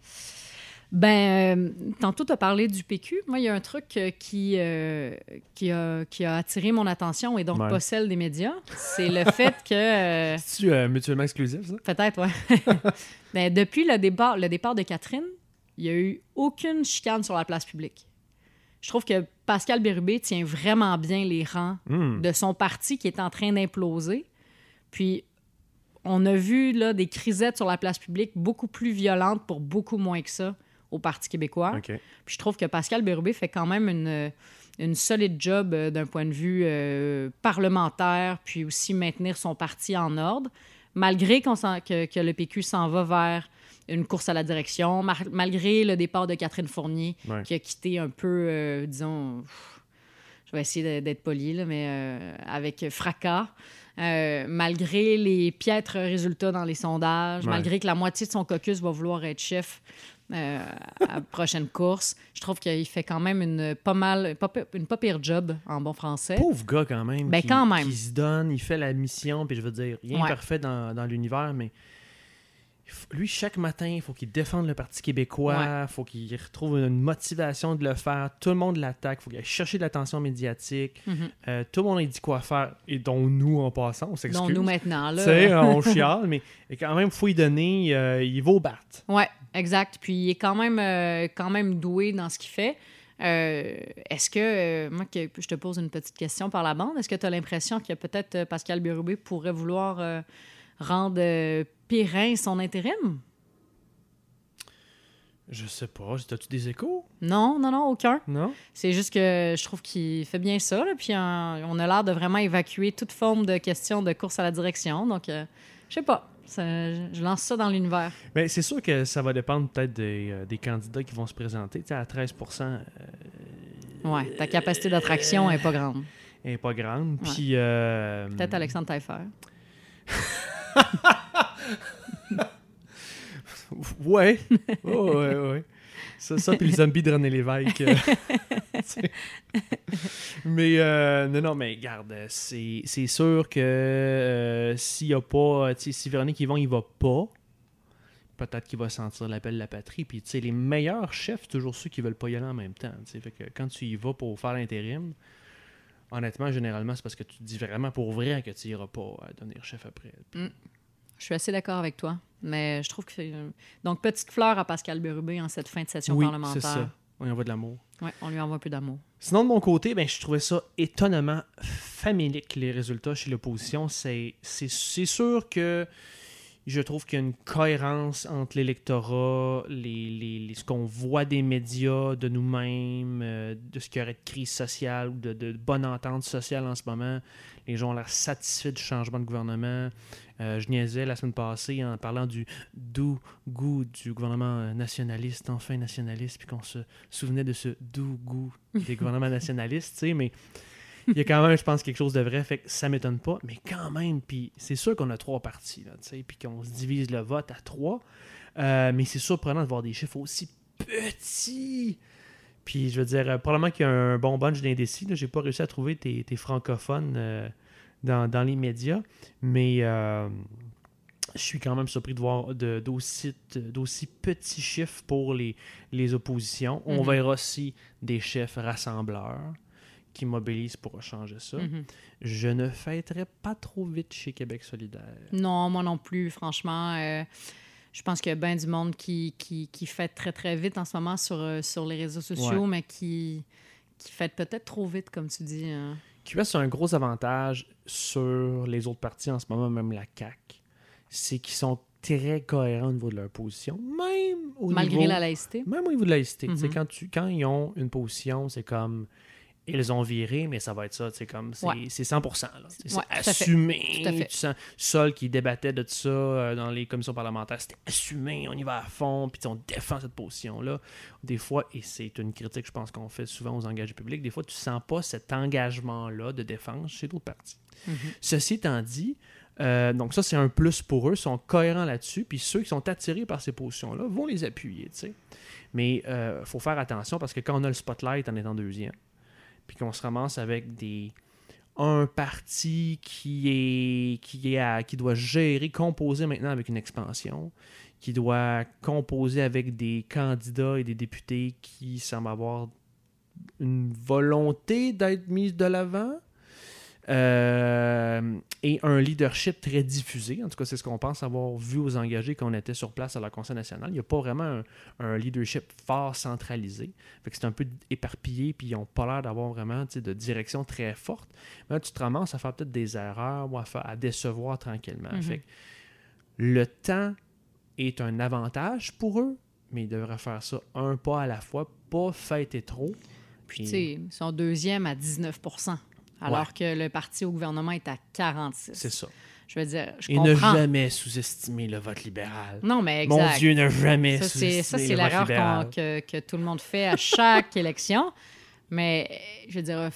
Ben, euh, tantôt, tu as parlé du PQ. Moi, il y a un truc euh, qui, euh, qui, a, qui a attiré mon attention et donc Ouais. pas celle des médias. C'est le fait que. C'est-tu mutuellement exclusif, ça? Peut-être, ouais. Mais depuis le départ, le départ de Catherine, il n'y a eu aucune chicane sur la place publique. Je trouve que Pascal Bérubé tient vraiment bien les rangs Hmm. de son parti qui est en train d'imploser. Puis, on a vu là, des crisettes sur la place publique beaucoup plus violentes pour beaucoup moins que ça au Parti québécois. Puis je trouve que Pascal Bérubé fait quand même une, une solide job euh, d'un point de vue euh, parlementaire, puis aussi maintenir son parti en ordre, malgré que, que le PQ s'en va vers une course à la direction, malgré le départ de Catherine Fournier, Ouais. qui a quitté un peu, euh, disons, pff, je vais essayer d'être poli, là, mais euh, avec fracas. Euh, malgré les piètres résultats dans les sondages, Ouais. malgré que la moitié de son caucus va vouloir être chef euh, à la prochaine course, je trouve qu'il fait quand même une pas mal, pas une pas pire job en bon français. Pauvre gars, quand même. Ben, qui, quand même. Qui se donne, il fait la mission, puis je veux dire, rien Ouais. de parfait dans, dans l'univers, mais lui, chaque matin, il faut qu'il défende le Parti québécois, il faut qu'il retrouve une motivation de le faire. Tout le monde l'attaque, il faut qu'il aille chercher de l'attention médiatique. Mhm. Euh, tout le monde a dit quoi faire, et dont nous, en passant, on s'excuse. Donc nous maintenant, là. sais, on chiale, mais quand même, il faut y donner, euh, il va au battre. Ouais, exact. Puis il est quand même, euh, quand même doué dans ce qu'il fait. Euh, est-ce que, euh, moi, que je te pose une petite question par la bande, est-ce que tu as l'impression que peut-être Pascal Bérubé pourrait vouloir euh, rendre euh, périn son intérim? Je sais pas, as-tu des échos? Non, non, non, aucun. Non? C'est juste que je trouve qu'il fait bien ça. là, puis on a l'air de vraiment évacuer toute forme de question de course à la direction. Donc, euh, je sais pas. Ça- je lance ça dans l'univers. Mais c'est sûr que ça va dépendre peut-être des, euh, des candidats qui vont se présenter. Tu sais, à 13 euh, Ouais, ta capacité d'attraction est pas grande. elle n'est pas grande. Puis. euh, Peut-être Alexandre Taillefer. Ouais. ouais, ouais. Ça, ça puis le zombie de René Lévesque. euh, mais euh, non, mais garde, c'est sûr que euh, s'il n'y a pas, sais, si Véronique Yvon, il va pas, peut-être qu'il va sentir l'appel de la patrie. Puis, tu sais, les meilleurs chefs, toujours ceux qui veulent pas y aller en même temps. que quand tu y vas pour faire l'intérim, honnêtement, généralement, c'est parce que tu te dis vraiment pour vrai que tu n'iras pas à devenir chef après. Je suis assez d'accord avec toi. Mais je trouve que. c'est- Donc, petite fleur à Pascal Bérubé en cette fin de session oui, parlementaire. c'est ça. On y envoie de l'amour. Ouais, on lui envoie un peu d'amour. Sinon, de mon côté, ben, je trouvais ça étonnamment famélique, les résultats chez l'opposition. C'est sûr que je trouve qu'il y a une cohérence entre l'électorat, les, les- ce qu'on voit des médias, de nous-mêmes, euh, de ce qu'il y aurait de crise sociale ou de, bonne entente sociale en ce moment. Les gens ont l'air satisfaits du changement de gouvernement. Euh, je niaisais la semaine passée en parlant du doux goût du gouvernement nationaliste, enfin nationaliste, puis qu'on se souvenait de ce doux goût des gouvernements nationalistes, tu sais, mais il y a quand même, je pense, quelque chose de vrai, fait que ça m'étonne pas, mais quand même, puis c'est sûr qu'on a trois partis, là, tu sais, puis qu'on se divise le vote à trois, euh, mais c'est surprenant de voir des chiffres aussi petits. Puis je veux dire, euh, probablement qu'il y a un bon bunch d'indécis, j'ai pas réussi à trouver tes, tes francophones euh, dans, dans les médias, mais je suis quand même surpris de voir d'aussi d'aussi petits chiffres pour les, les oppositions. On Mhm. verra aussi des chefs rassembleurs qui mobilisent pour changer ça. Mhm. Je ne fêterai pas trop vite chez Québec solidaire. Non, moi non plus, franchement. euh, Je pense qu'il y a bien du monde qui, qui, qui fait très, très vite en ce moment sur, euh, sur les réseaux sociaux, mais qui, qui fait peut-être trop vite, comme tu dis. hein. QS a un gros avantage sur les autres partis en ce moment, même la CAQ. C'est qu'ils sont très cohérents au niveau de leur position, même au Malgré niveau... la laïcité. Même au niveau de la laïcité. Sais, Mhm. quand, tu, quand ils ont une position, c'est comme. Ils ont viré, mais ça va être ça. C'est comme. C'est Ouais. c'est 100%. là. C'est Ouais, tout assumé. Tout fait. Tu sens Sol qui débattait de ça euh, dans les commissions parlementaires. C'était assumé. On y va à fond. Puis on défend cette position-là. Des fois, et c'est une critique, je pense, qu'on fait souvent aux engagés publics, des fois, tu sens pas cet engagement-là de défense chez d'autres partis. Mhm. Ceci étant dit, euh, donc ça, c'est un plus pour eux, ils sont cohérents là-dessus, puis ceux qui sont attirés par ces positions-là vont les appuyer, tu sais. Mais il faut faire attention parce que quand on a le spotlight en étant deuxième, puis qu'on se ramasse avec des un parti qui est qui est à- qui doit gérer, composer maintenant avec une expansion, qui doit composer avec des candidats et des députés qui semblent avoir une volonté d'être mise de l'avant. Euh, et un leadership très diffusé. En tout cas, c'est ce qu'on pense avoir vu aux engagés quand on était sur place à la Conseil national. Il n'y a pas vraiment un, un leadership fort centralisé. Fait que c'est un peu éparpillé, puis ils n'ont pas l'air d'avoir vraiment de direction très forte. Mais là, tu te ramasses à faire peut-être des erreurs ou à, faire- à décevoir tranquillement. Mhm. Fait que le temps est un avantage pour eux, mais ils devraient faire ça un pas à la fois, pas fêter trop. Puis, Tu sais, ils sont deuxième à 19 alors Ouais. que le parti au gouvernement est à 46 c'est ça. Je veux dire, je Et ne jamais sous-estimer le vote libéral. Non, mais Mon exact. Dieu, ne jamais c'est, ça, sous-estimer c'est l'erreur que, que tout le monde fait à chaque élection. Mais, je veux dire,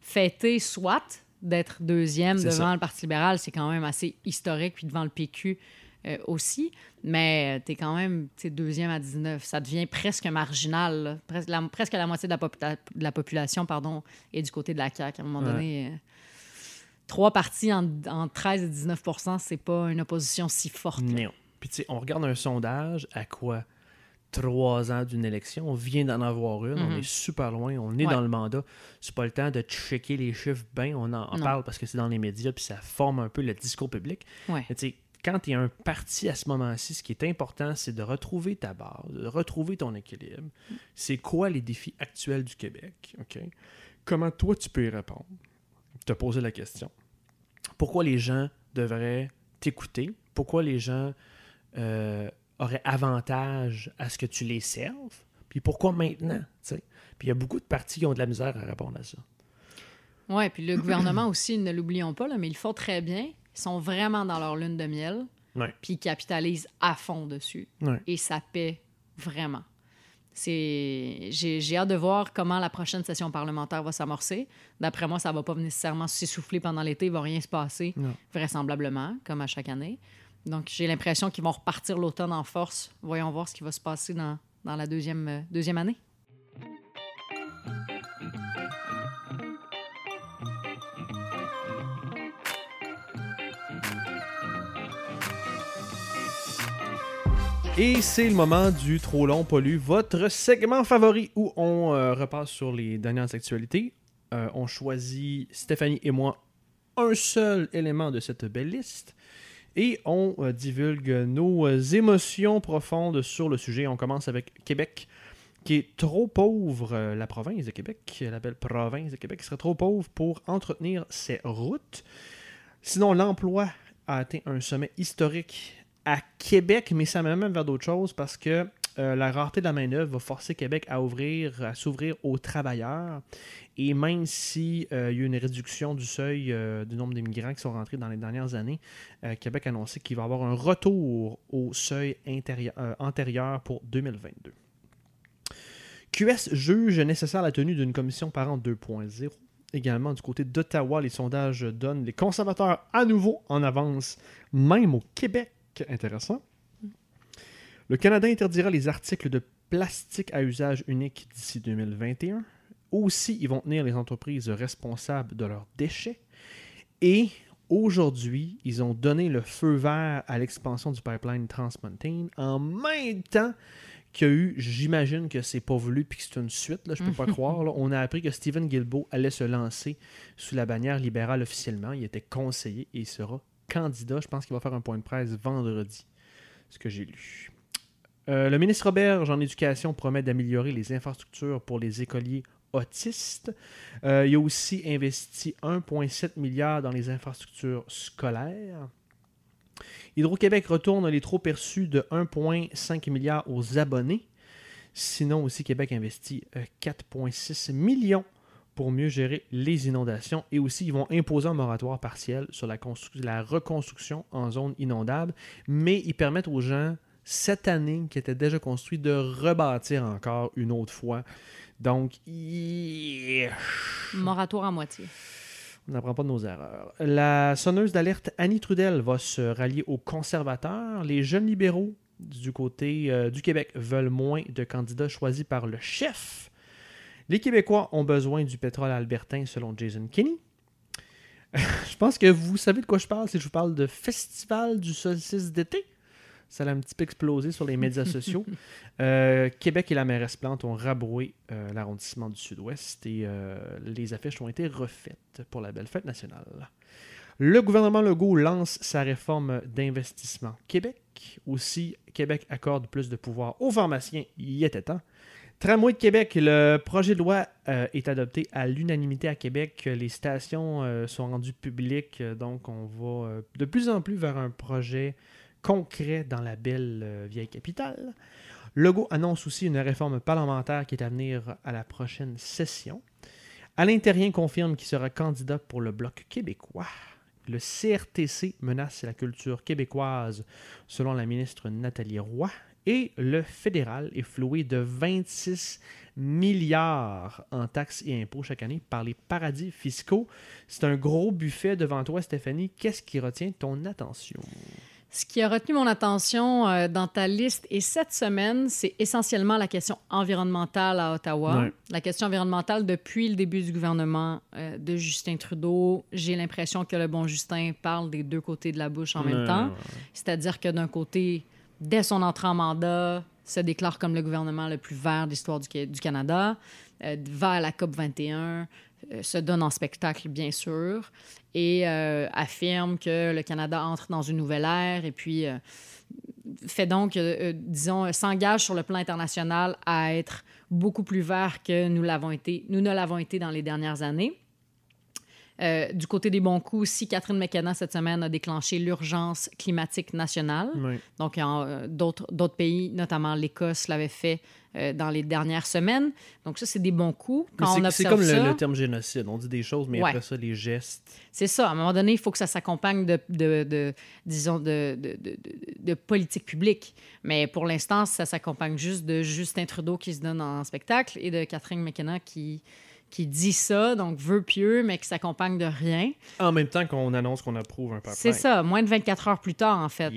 fêter soit d'être deuxième devant ça. le Parti libéral, c'est quand même assez historique, puis devant le PQ euh, aussi. Mais tu es quand même deuxième à 19. Ça devient presque marginal. là. Presque, la, presque la moitié de la, popula- de la population pardon, est du côté de la CAQ. À un moment Ouais. donné, euh, trois partis en, en 13 et 19% c'est pas une opposition si forte. Non. Puis tu sais, on regarde un sondage à quoi? Trois ans d'une élection. On vient d'en avoir une. On Mhm. est super loin. On est Ouais. dans le mandat. C'est pas le temps de checker les chiffres bien. On en, parle parce que c'est dans les médias puis ça forme un peu le discours public. Ouais. Mais quand tu es un parti à ce moment-ci, ce qui est important, c'est de retrouver ta base, de retrouver ton équilibre. C'est quoi les défis actuels du Québec? Comment toi, tu peux y répondre? Te poser la question. Pourquoi les gens devraient t'écouter? Pourquoi les gens euh, auraient avantage à ce que tu les serves? Puis pourquoi maintenant? Puis il y a beaucoup de partis qui ont de la misère à répondre à ça. Oui, puis le gouvernement aussi, ne l'oublions pas, là, mais ils font très bien. Ils sont vraiment dans leur lune de miel, Ouais. puis ils capitalisent à fond dessus. Ouais. Et ça paie vraiment. J'ai, hâte de voir comment la prochaine session parlementaire va s'amorcer. D'après moi, ça va pas nécessairement s'essouffler pendant l'été, il va rien se passer, Non. vraisemblablement, comme à chaque année. Donc, j'ai l'impression qu'ils vont repartir l'automne en force. Voyons voir ce qui va se passer dans, la deuxième, euh, deuxième année. Et c'est le moment du trop long pollu, votre segment favori où on euh, repasse sur les dernières actualités. Euh, on choisit Stéphanie et moi un seul élément de cette belle liste et on euh, divulgue nos euh, émotions profondes sur le sujet. On commence avec Québec qui est trop pauvre, euh, la province de Québec, la belle province de Québec, qui serait trop pauvre pour entretenir ses routes. Sinon, l'emploi a atteint un sommet historique à Québec, mais ça m'amène même vers d'autres choses parce que euh, la rareté de la main-d'œuvre va forcer Québec à ouvrir, à s'ouvrir aux travailleurs. Et même si euh, y a eu une réduction du seuil euh, du nombre d'immigrants qui sont rentrés dans les dernières années, Québec a annoncé qu'il va avoir un retour au seuil antérieur pour 2022. QS juge nécessaire la tenue d'une commission parent 2.0. Également, du côté d'Ottawa, les sondages donnent les conservateurs à nouveau en avance, même au Québec. Intéressant. Le Canada interdira les articles de plastique à usage unique d'ici 2021. Aussi, ils vont tenir les entreprises responsables de leurs déchets. Et aujourd'hui, ils ont donné le feu vert à l'expansion du pipeline Transmontane en même temps qu'il y a eu, j'imagine que c'est pas voulu puis que c'est une suite, là, je peux pas croire. là. On a appris que Stephen Guilbeault allait se lancer sous la bannière libérale officiellement. Il était conseiller et il sera candidat. Je pense qu'il va faire un point de presse vendredi. ce que j'ai lu. Euh, le ministre Roberge en éducation promet d'améliorer les infrastructures pour les écoliers autistes. Euh, il a aussi investi 1,7 milliard dans les infrastructures scolaires. Hydro-Québec retourne les trop perçus de 1,5 milliard aux abonnés. Sinon, aussi, Québec investit 4,6 millions pour mieux gérer les inondations. Et aussi, ils vont imposer un moratoire partiel sur la, la reconstruction en zone inondable. Mais ils permettent aux gens, cette année qui était déjà construite, de rebâtir encore une autre fois. Donc, moratoire à moitié. On n'apprend pas de nos erreurs. La sonneuse d'alerte Annie Trudel va se rallier aux conservateurs. Les jeunes libéraux du côté euh, du Québec veulent moins de candidats choisis par le chef. Les Québécois ont besoin du pétrole albertain selon Jason Kinney. je pense que vous savez de quoi je parle si je vous parle de Festival du solstice d'été. Ça a un petit peu explosé sur les médias sociaux. Euh, Québec et la mairesse Plante ont rabroué euh, l'arrondissement du Sud-Ouest et les affiches ont été refaites pour la belle fête nationale. Le gouvernement Legault lance sa réforme d'investissement Québec. Aussi, Québec accorde plus de pouvoir aux pharmaciens. Il était temps. Tramway de Québec, le projet de loi euh, est adopté à l'unanimité à Québec. Les stations euh, sont rendues publiques, donc on va euh, de plus en plus vers un projet concret dans la belle vieille capitale. Legault annonce aussi une réforme parlementaire qui est à venir à la prochaine session. Alain Terrien confirme qu'il sera candidat pour le Bloc québécois. Le CRTC menace la culture québécoise, selon la ministre Nathalie Roy. Et le fédéral est floué de 26 milliards en taxes et impôts chaque année par les paradis fiscaux. C'est un gros buffet devant toi, Stéphanie. Qu'est-ce qui retient ton attention? Ce qui a retenu mon attention euh, dans ta liste et cette semaine, c'est essentiellement la question environnementale à Ottawa. La question environnementale depuis le début du gouvernement euh, de Justin Trudeau. J'ai l'impression que le bon Justin parle des deux côtés de la bouche en même temps. C'est-à-dire que d'un côté, dès son entrée en mandat, se déclare comme le gouvernement le plus vert de l'histoire du, du, Canada, euh, à la COP 21, euh, se donne en spectacle, bien sûr, et euh, affirme que le Canada entre dans une nouvelle ère et puis euh, fait donc, disons, s'engage sur le plan international à être beaucoup plus vert que nous l'avons été, nous ne l'avons été dans les dernières années. Du côté des bons coups aussi, Catherine McKenna, cette semaine, a déclenché l'urgence climatique nationale. Donc, d'autres pays, notamment l'Écosse, l'avaient fait euh, dans les dernières semaines. Donc ça, c'est des bons coups. C'est comme le, terme génocide. On dit des choses, mais après ça, les gestes. C'est ça. À un moment donné, il faut que ça s'accompagne de, de, de, disons, de, de, politique publique. Mais pour l'instant, ça s'accompagne juste de Justin Trudeau qui se donne en spectacle et de Catherine McKenna qui qui dit ça, donc veut pieux, mais qui s'accompagne de rien. En même temps qu'on annonce qu'on approuve un pipeline. C'est ça, moins de 24 heures plus tard, en fait.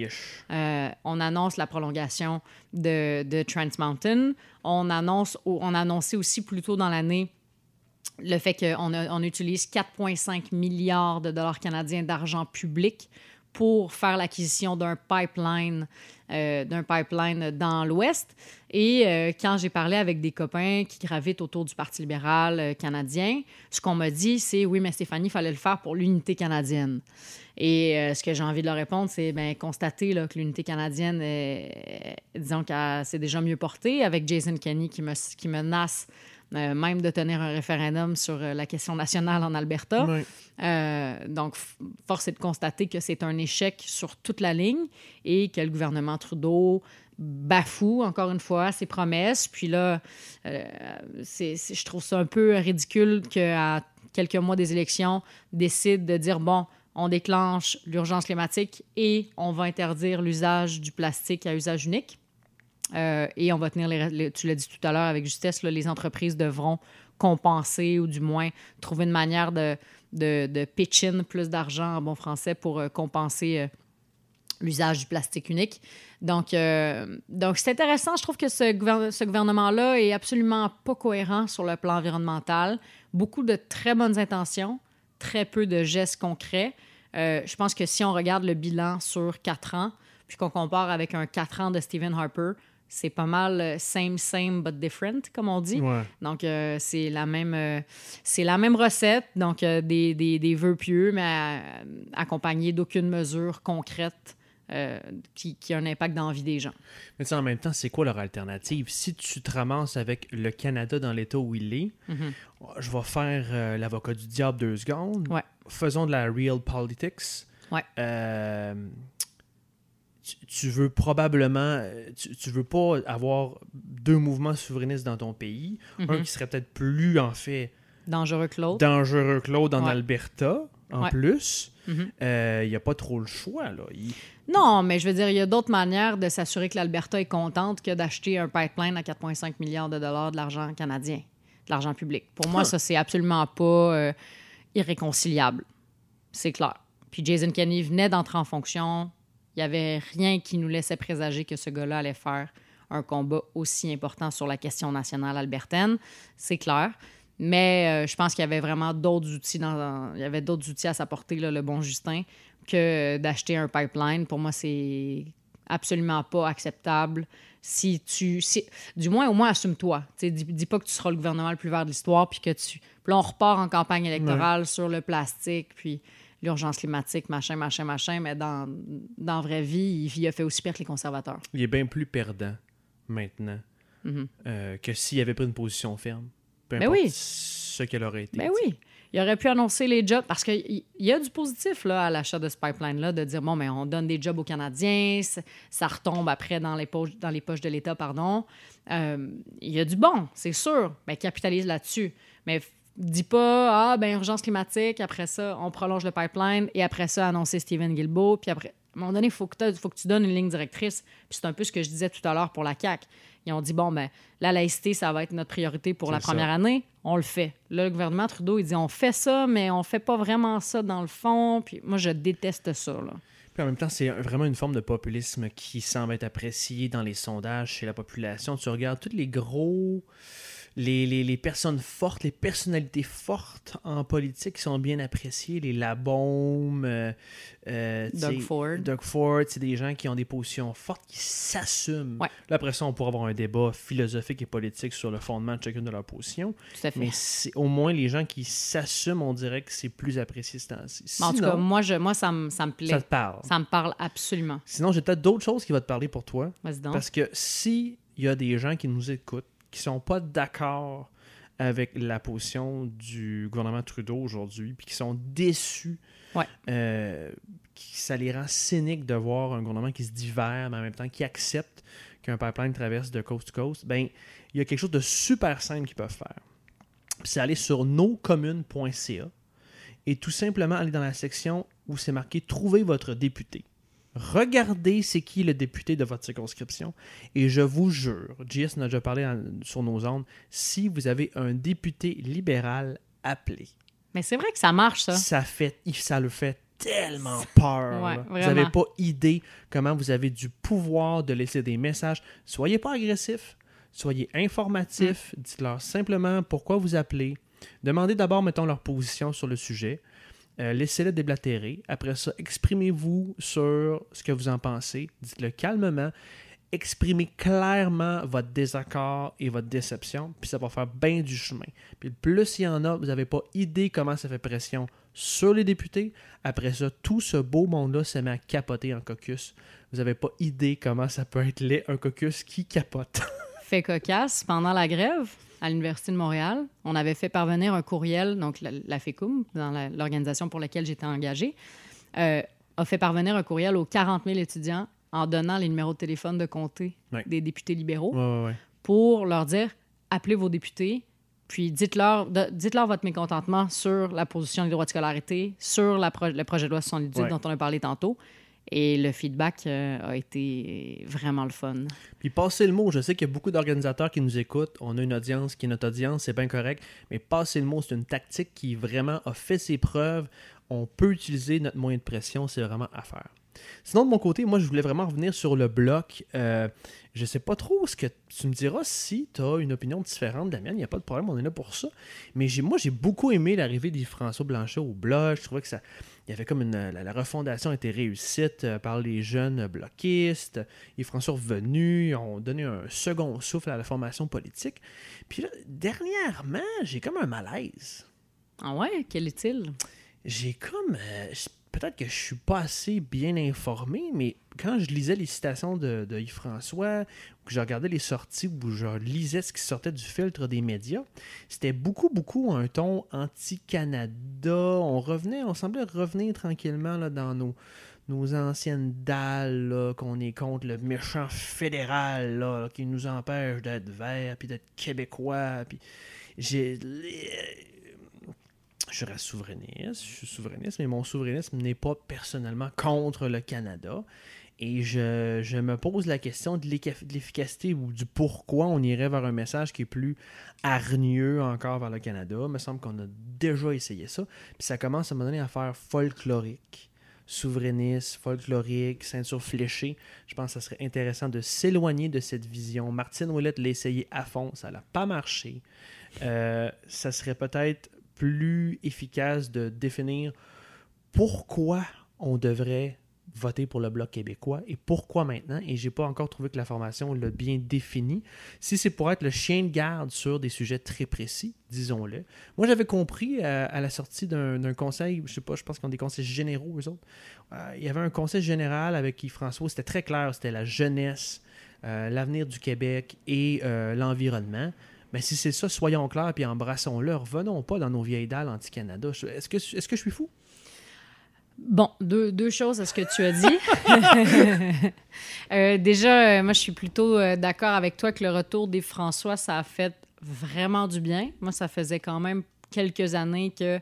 Euh, on annonce la prolongation de, de Trans Mountain. On, annonce, on a annoncé aussi plus tôt dans l'année le fait qu'on on utilise 4,5 milliards de dollars canadiens d'argent public pour faire l'acquisition d'un pipeline, euh, pipeline dans l'Ouest. Et euh, quand j'ai parlé avec des copains qui gravitent autour du Parti libéral euh, canadien, ce qu'on m'a dit, c'est oui, mais Stéphanie, il fallait le faire pour l'unité canadienne. Et ce que j'ai envie de leur répondre, c'est ben, constater là, que l'unité canadienne, disons s'est déjà mieux portée avec Jason Kenney qui, me, qui menace euh, même de tenir un référendum sur euh, la question nationale en Alberta. Euh, donc, force est de constater que c'est un échec sur toute la ligne et que le gouvernement Trudeau bafoue encore une fois ses promesses. Puis là, je trouve ça un peu ridicule qu'à quelques mois des élections, décide de dire, bon, on déclenche l'urgence climatique et on va interdire l'usage du plastique à usage unique. Euh, et on va tenir les, tu l'as dit tout à l'heure avec justesse, les entreprises devront compenser ou du moins trouver une manière de, de, pitch in plus d'argent en bon français pour euh, compenser euh, l'usage du plastique unique. Donc, donc c'est intéressant. Je trouve que ce gouvernement-là est absolument pas cohérent sur le plan environnemental. Beaucoup de très bonnes intentions, très peu de gestes concrets. je pense que si on regarde le bilan sur quatre ans, puis qu'on compare avec un quatre ans de Stephen Harper, c'est pas mal euh, same, same, but different, comme on dit. Donc, euh, c'est la même euh, c'est la même recette. Donc, des, des, des, vœux pieux, mais accompagnés d'aucune mesure concrète euh, qui, qui a un impact dans la vie des gens. Mais tu sais, en même temps, c'est quoi leur alternative? Si tu te ramasses avec le Canada dans l'état où il est, Mhm. je vais faire euh, l'avocat du diable deux secondes. Ouais. Faisons de la real politics. Ouais. Euh, tu, tu veux probablement, euh, tu, tu veux pas avoir deux mouvements souverainistes dans ton pays. Un Mhm. qui serait peut-être plus, en fait, Dangereux que l'autre. dangereux que l'autre en Ouais. Alberta, en Ouais. plus. Mhm. Il n'y a pas trop le choix, là. Il- Non, mais je veux dire, il y a d'autres manières de s'assurer que l'Alberta est contente que d'acheter un pipeline à 4,5 milliards de dollars de l'argent canadien, de l'argent public. Pour moi, Huh. ça, c'est absolument pas euh, irréconciliable. C'est clair. Puis Jason Kenney venait d'entrer en fonction. Il n'y avait rien qui nous laissait présager que ce gars-là allait faire un combat aussi important sur la question nationale albertaine. C'est clair. Mais euh, je pense qu'il y avait vraiment d'autres outils dans, il y avait d'autres outils à sa portée, là, le bon Justin, que d'acheter un pipeline. Pour moi, c'est absolument pas acceptable. Si tu, si- du moins, au moins, assume-toi. Dis pas que tu seras le gouvernement le plus vert de l'histoire, puis que tu. Puis là, on repart en campagne électorale sur le plastique, puis l'urgence climatique, machin, machin, machin. Mais dans, dans la vraie vie, il, il a fait aussi pire que les conservateurs. il est bien plus perdant maintenant Mhm. euh, que s'il avait pris une position ferme. Peu Ben importe oui. ce qu'elle aurait été. Ben oui. Il aurait pu annoncer les jobs parce qu'il y y a du positif là, à l'achat de ce pipeline-là, de dire bon, mais on donne des jobs aux Canadiens, ça retombe après dans les poches, dans les poches de l'État, pardon. Euh, Il y a du bon, c'est sûr. Mais capitalise là-dessus. Mais dis pas, ah, ben urgence climatique, après ça, on prolonge le pipeline et après ça, annoncer Stephen Guilbeault. Puis après, à un moment donné, il faut, que t'as- faut que tu donnes une ligne directrice. Puis c'est un peu ce que je disais tout à l'heure pour la CAQ. Ils ont dit, bon, ben, la laïcité, ça va être notre priorité pour la ça. première année. On le fait. Là, le gouvernement Trudeau, il dit, on fait ça, mais on fait pas vraiment ça dans le fond. Puis moi, je déteste ça, là. Puis en même temps, c'est vraiment une forme de populisme qui semble être appréciée dans les sondages chez la population. Tu regardes tous les gros. Les, les- les personnes fortes, les personnalités fortes en politique qui sont bien appréciées, les Labaume, euh, euh, Doug Ford. Doug Ford, c'est des gens qui ont des positions fortes, qui s'assument. Ouais. Là, après ça, on pourra avoir un débat philosophique et politique sur le fondement de chacune de leurs positions. Tout à fait. Mais c'est au moins les gens qui s'assument, on dirait que c'est plus apprécié ce temps-ci. Mais en tout cas, moi, je, moi ça, me, ça me plaît. ça te parle. Ça me parle absolument. Sinon, j'ai peut-être d'autres choses qui vont te parler pour toi. Vas-y donc. Parce que s'il y a des gens qui nous écoutent, qui sont pas d'accord avec la position du gouvernement Trudeau aujourd'hui, puis qui sont déçus, Ouais. euh, qui, ça les rend cyniques de voir un gouvernement qui se dit vert, mais en même temps qui accepte qu'un pipeline traverse de coast to coast, ben il y a quelque chose de super simple qu'ils peuvent faire. C'est aller sur noscommunes.ca et tout simplement aller dans la section où c'est marqué Trouver votre député. Regardez c'est qui le député de votre circonscription et je vous jure, JS en a déjà parlé en- sur nos ondes, si vous avez un député libéral, appelé. Mais c'est vrai que ça marche, ça. Ça fait, ça le fait tellement peur. Ouais. Vous n'avez pas idée comment vous avez du pouvoir de laisser des messages. Soyez pas agressif, soyez informatif, Mm. dites-leur simplement pourquoi vous appelez. Demandez d'abord, mettons, leur position sur le sujet. Euh, Laissez-le déblatérer. Après ça, exprimez-vous sur ce que vous en pensez. Dites-le calmement. Exprimez clairement votre désaccord et votre déception, puis ça va faire bien du chemin. Puis plus il y en a, vous n'avez pas idée comment ça fait pression sur les députés. Après ça, tout ce beau monde-là se met à capoter en caucus. Vous n'avez pas idée comment ça peut être laid, un caucus qui capote. Fait cocasse, pendant la grève à l'Université de Montréal, on avait fait parvenir un courriel, donc la, la FECUM, dans la- l'organisation pour laquelle j'étais engagée, euh, a fait parvenir un courriel aux 40 000 étudiants en donnant les numéros de téléphone de comté Ouais. des députés libéraux ouais, ouais, ouais. pour leur dire appelez vos députés, puis dites-leur dites-leur votre mécontentement sur la position des droits de scolarité, sur la pro- le projet de loi 78 Ouais. dont on a parlé tantôt. Et le feedback euh, a été vraiment le fun. Puis passez le mot. Je sais qu'il y a beaucoup d'organisateurs qui nous écoutent. On a une audience qui est notre audience, c'est bien correct. Mais passez le mot, c'est une tactique qui vraiment a fait ses preuves. On peut utiliser notre moyen de pression, c'est vraiment à faire. Sinon, de mon côté, moi, je voulais vraiment revenir sur le bloc. Euh, je sais pas trop ce que tu me diras si tu as une opinion différente de la mienne. Il n'y a pas de problème, on est là pour ça. Mais j'ai, moi, j'ai beaucoup aimé l'arrivée d'Yves-François Blanchet au bloc. Je trouvais que ça. Il y avait comme une. La, la refondation était réussite euh, par les jeunes bloquistes. Yves-François revenu, ils ont donné un second souffle à la formation politique. Puis là, dernièrement, j'ai comme un malaise. Ah ouais? Quel est-il? J'ai comme. euh, peut-être que je suis pas assez bien informé, mais quand je lisais les citations de, Yves-François, ou que je regardais les sorties, ou je lisais ce qui sortait du filtre des médias, c'était beaucoup, beaucoup un ton anti-Canada. On revenait, on semblait revenir tranquillement là, dans nos, anciennes dalles, qu'on est contre le méchant fédéral qui nous empêche d'être verts, puis d'être québécois. Puis j'ai je reste souverainiste, je suis souverainiste, mais mon souverainisme n'est pas personnellement contre le Canada. Et je, je me pose la question de l'efficacité ou du pourquoi on irait vers un message qui est plus hargneux encore vers le Canada. Il me semble qu'on a déjà essayé ça. Puis ça commence à me donner à faire folklorique, souverainiste, folklorique, ceinture fléchée. Je pense que ça serait intéressant de s'éloigner de cette vision. Martine Ouellette l'a essayé à fond, ça n'a pas marché. Euh, ça serait peut-être plus efficace de définir pourquoi on devrait voter pour le Bloc québécois et pourquoi maintenant. Et j'ai pas encore trouvé que la formation l'a bien défini. Si c'est pour être le chien de garde sur des sujets très précis, disons-le. Moi, j'avais compris euh, à la sortie d'un conseil, je sais pas, je pense qu'ils ont des conseils généraux, eux autres. Euh, il y avait un conseil général avec Yves François, c'était très clair, c'était la jeunesse, euh, l'avenir du Québec et l'environnement. Mais si c'est ça, soyons clairs puis embrassons-le. Revenons pas dans nos vieilles dalles anti-Canada. Est-ce que, est que je suis fou? Bon, deux, deux choses à ce que tu as dit. Euh, déjà, euh, moi, je suis plutôt euh, d'accord avec toi que le retour des François, ça a fait vraiment du bien. Moi, ça faisait quand même quelques années que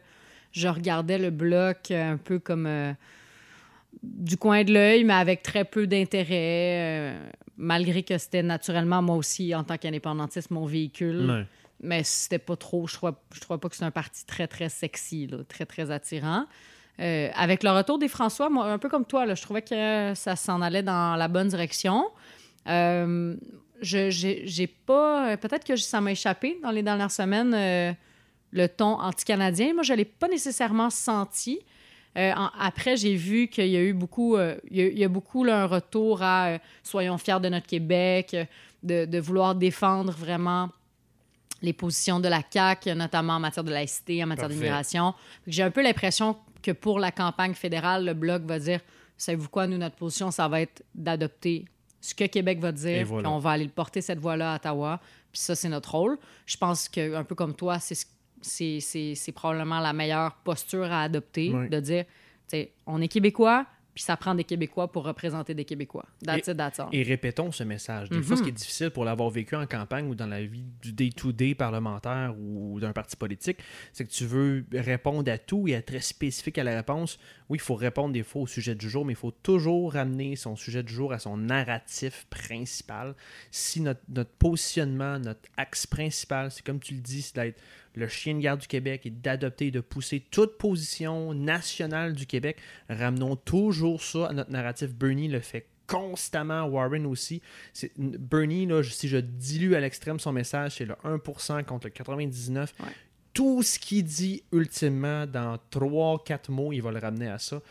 je regardais le bloc un peu comme euh, du coin de l'œil, mais avec très peu d'intérêt, euh, malgré que c'était naturellement, moi aussi, en tant qu'indépendantiste, mon véhicule. Mais c'était pas trop. Je crois, je crois pas que c'est un parti très, très sexy, là, très, très attirant. Euh, avec le retour des François, moi, un peu comme toi, là, je trouvais que ça s'en allait dans la bonne direction. Euh, je j'ai j'ai pas. Peut-être que ça m'a échappé dans les dernières semaines, euh, le ton anti-canadien. Moi, je l'ai pas nécessairement senti. Euh, en- après, j'ai vu qu'il y a eu beaucoup, euh, il y a, il y a beaucoup là, un retour à euh, soyons fiers de notre Québec, euh, de, de vouloir défendre vraiment les positions de la CAQ, notamment en matière de laïcité, en matière d'immigration. J'ai un peu l'impression que pour la campagne fédérale, le Bloc va dire savez-vous quoi, nous, notre position, ça va être d'adopter ce que Québec va dire, voilà. puis on va aller le porter cette voie-là à Ottawa. Puis ça, c'est notre rôle. Je pense que, un peu comme toi, c'est ce- c'est probablement la meilleure posture à adopter, Oui. de dire, tu sais, on est Québécois, puis ça prend des Québécois pour représenter des Québécois. That's it, that's all. Et répétons ce message. Des fois, ce qui est difficile pour l'avoir vécu en campagne ou dans la vie du day-to-day parlementaire ou d'un parti politique, c'est que tu veux répondre à tout et être très spécifique à la réponse. Oui, il faut répondre des fois au sujet du jour, mais il faut toujours ramener son sujet du jour à son narratif principal. Si notre, notre positionnement, notre axe principal, c'est comme tu le dis, c'est d'être le chien de garde du Québec et d'adopter et de pousser toute position nationale du Québec, ramenons toujours ça à notre narratif. Bernie le fait constamment, Warren aussi. C'est- Bernie, là, si je dilue à l'extrême son message, c'est le 1% contre le 99%. Ouais. Tout ce qu'il dit ultimement dans 3-4 mots, il va le ramener à ça.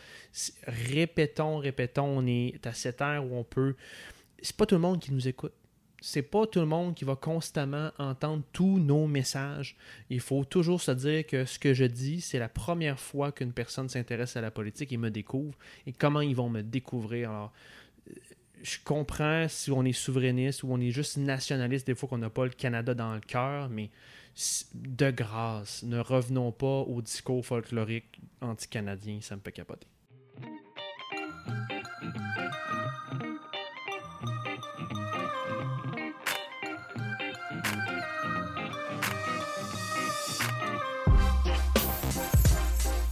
Répétons, répétons, on est à cette ère où on peut. C'est pas tout le monde qui nous écoute. C'est pas tout le monde qui va constamment entendre tous nos messages. Il faut toujours se dire que ce que je dis, c'est la première fois qu'une personne s'intéresse à la politique et me découvre. Et comment ils vont me découvrir. Alors, euh, je comprends si on est souverainiste ou on est juste nationaliste, des fois qu'on n'a pas le Canada dans le cœur, mais de grâce, ne revenons pas au discours folklorique anti-canadien, ça me fait capoter.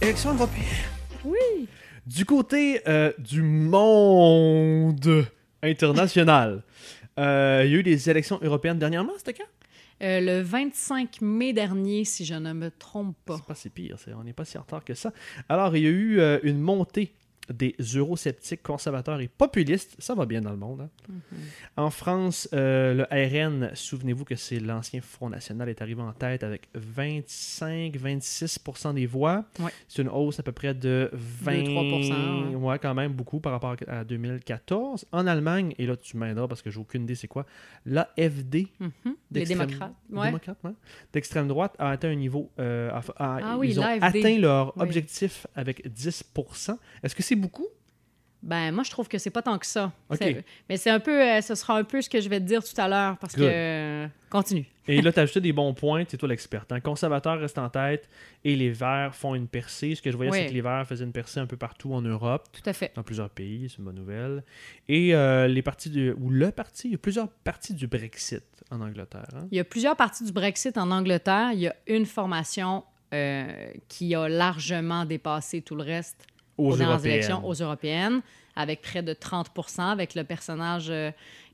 Européenne. Oui! Du côté euh, du monde international, euh, il y a eu des élections européennes dernièrement, c'était quand? Euh, le 25 mai dernier, si je ne me trompe pas. C'est pas si pire, on n'est pas si en retard que ça. Alors, il y a eu une montée des eurosceptiques, conservateurs et populistes. Ça va bien dans le monde. hein. En France, euh, le RN, souvenez-vous que c'est l'ancien Front National, est arrivé en tête avec 25-26% des voix. Ouais. C'est une hausse à peu près de 20... 2-3%, ouais. quand même beaucoup par rapport à 2014. En Allemagne, et là tu m'aideras parce que j'ai aucune idée c'est quoi, l'AFD, Mhm. Les d'extrême- démocrates, ouais. démocrates, ouais, d'extrême droite a atteint un niveau. euh, a- a- Ah oui, ils ont atteint leur Oui. objectif avec 10%. Est-ce que c'est beaucoup? Ben, moi, je trouve que c'est pas tant que ça. OK. C'est- Mais c'est un peu, euh, ce sera un peu ce que je vais te dire tout à l'heure parce Good. que. euh, continue. Et là, tu as ajouté des bons points, c'est toi l'expert. hein. Conservateurs restent en tête et les Verts font une percée. Ce que je voyais, Oui. c'est que les Verts faisaient une percée un peu partout en Europe, Tout à fait. dans plusieurs pays, c'est une bonne nouvelle. Et euh, les partis du. ou le parti, il y a plusieurs partis du Brexit en Angleterre. hein. Il y a plusieurs parties du Brexit en Angleterre. Il y a une formation qui a largement dépassé tout le reste Aux, aux élections aux européennes, avec près de 30 avec le personnage euh,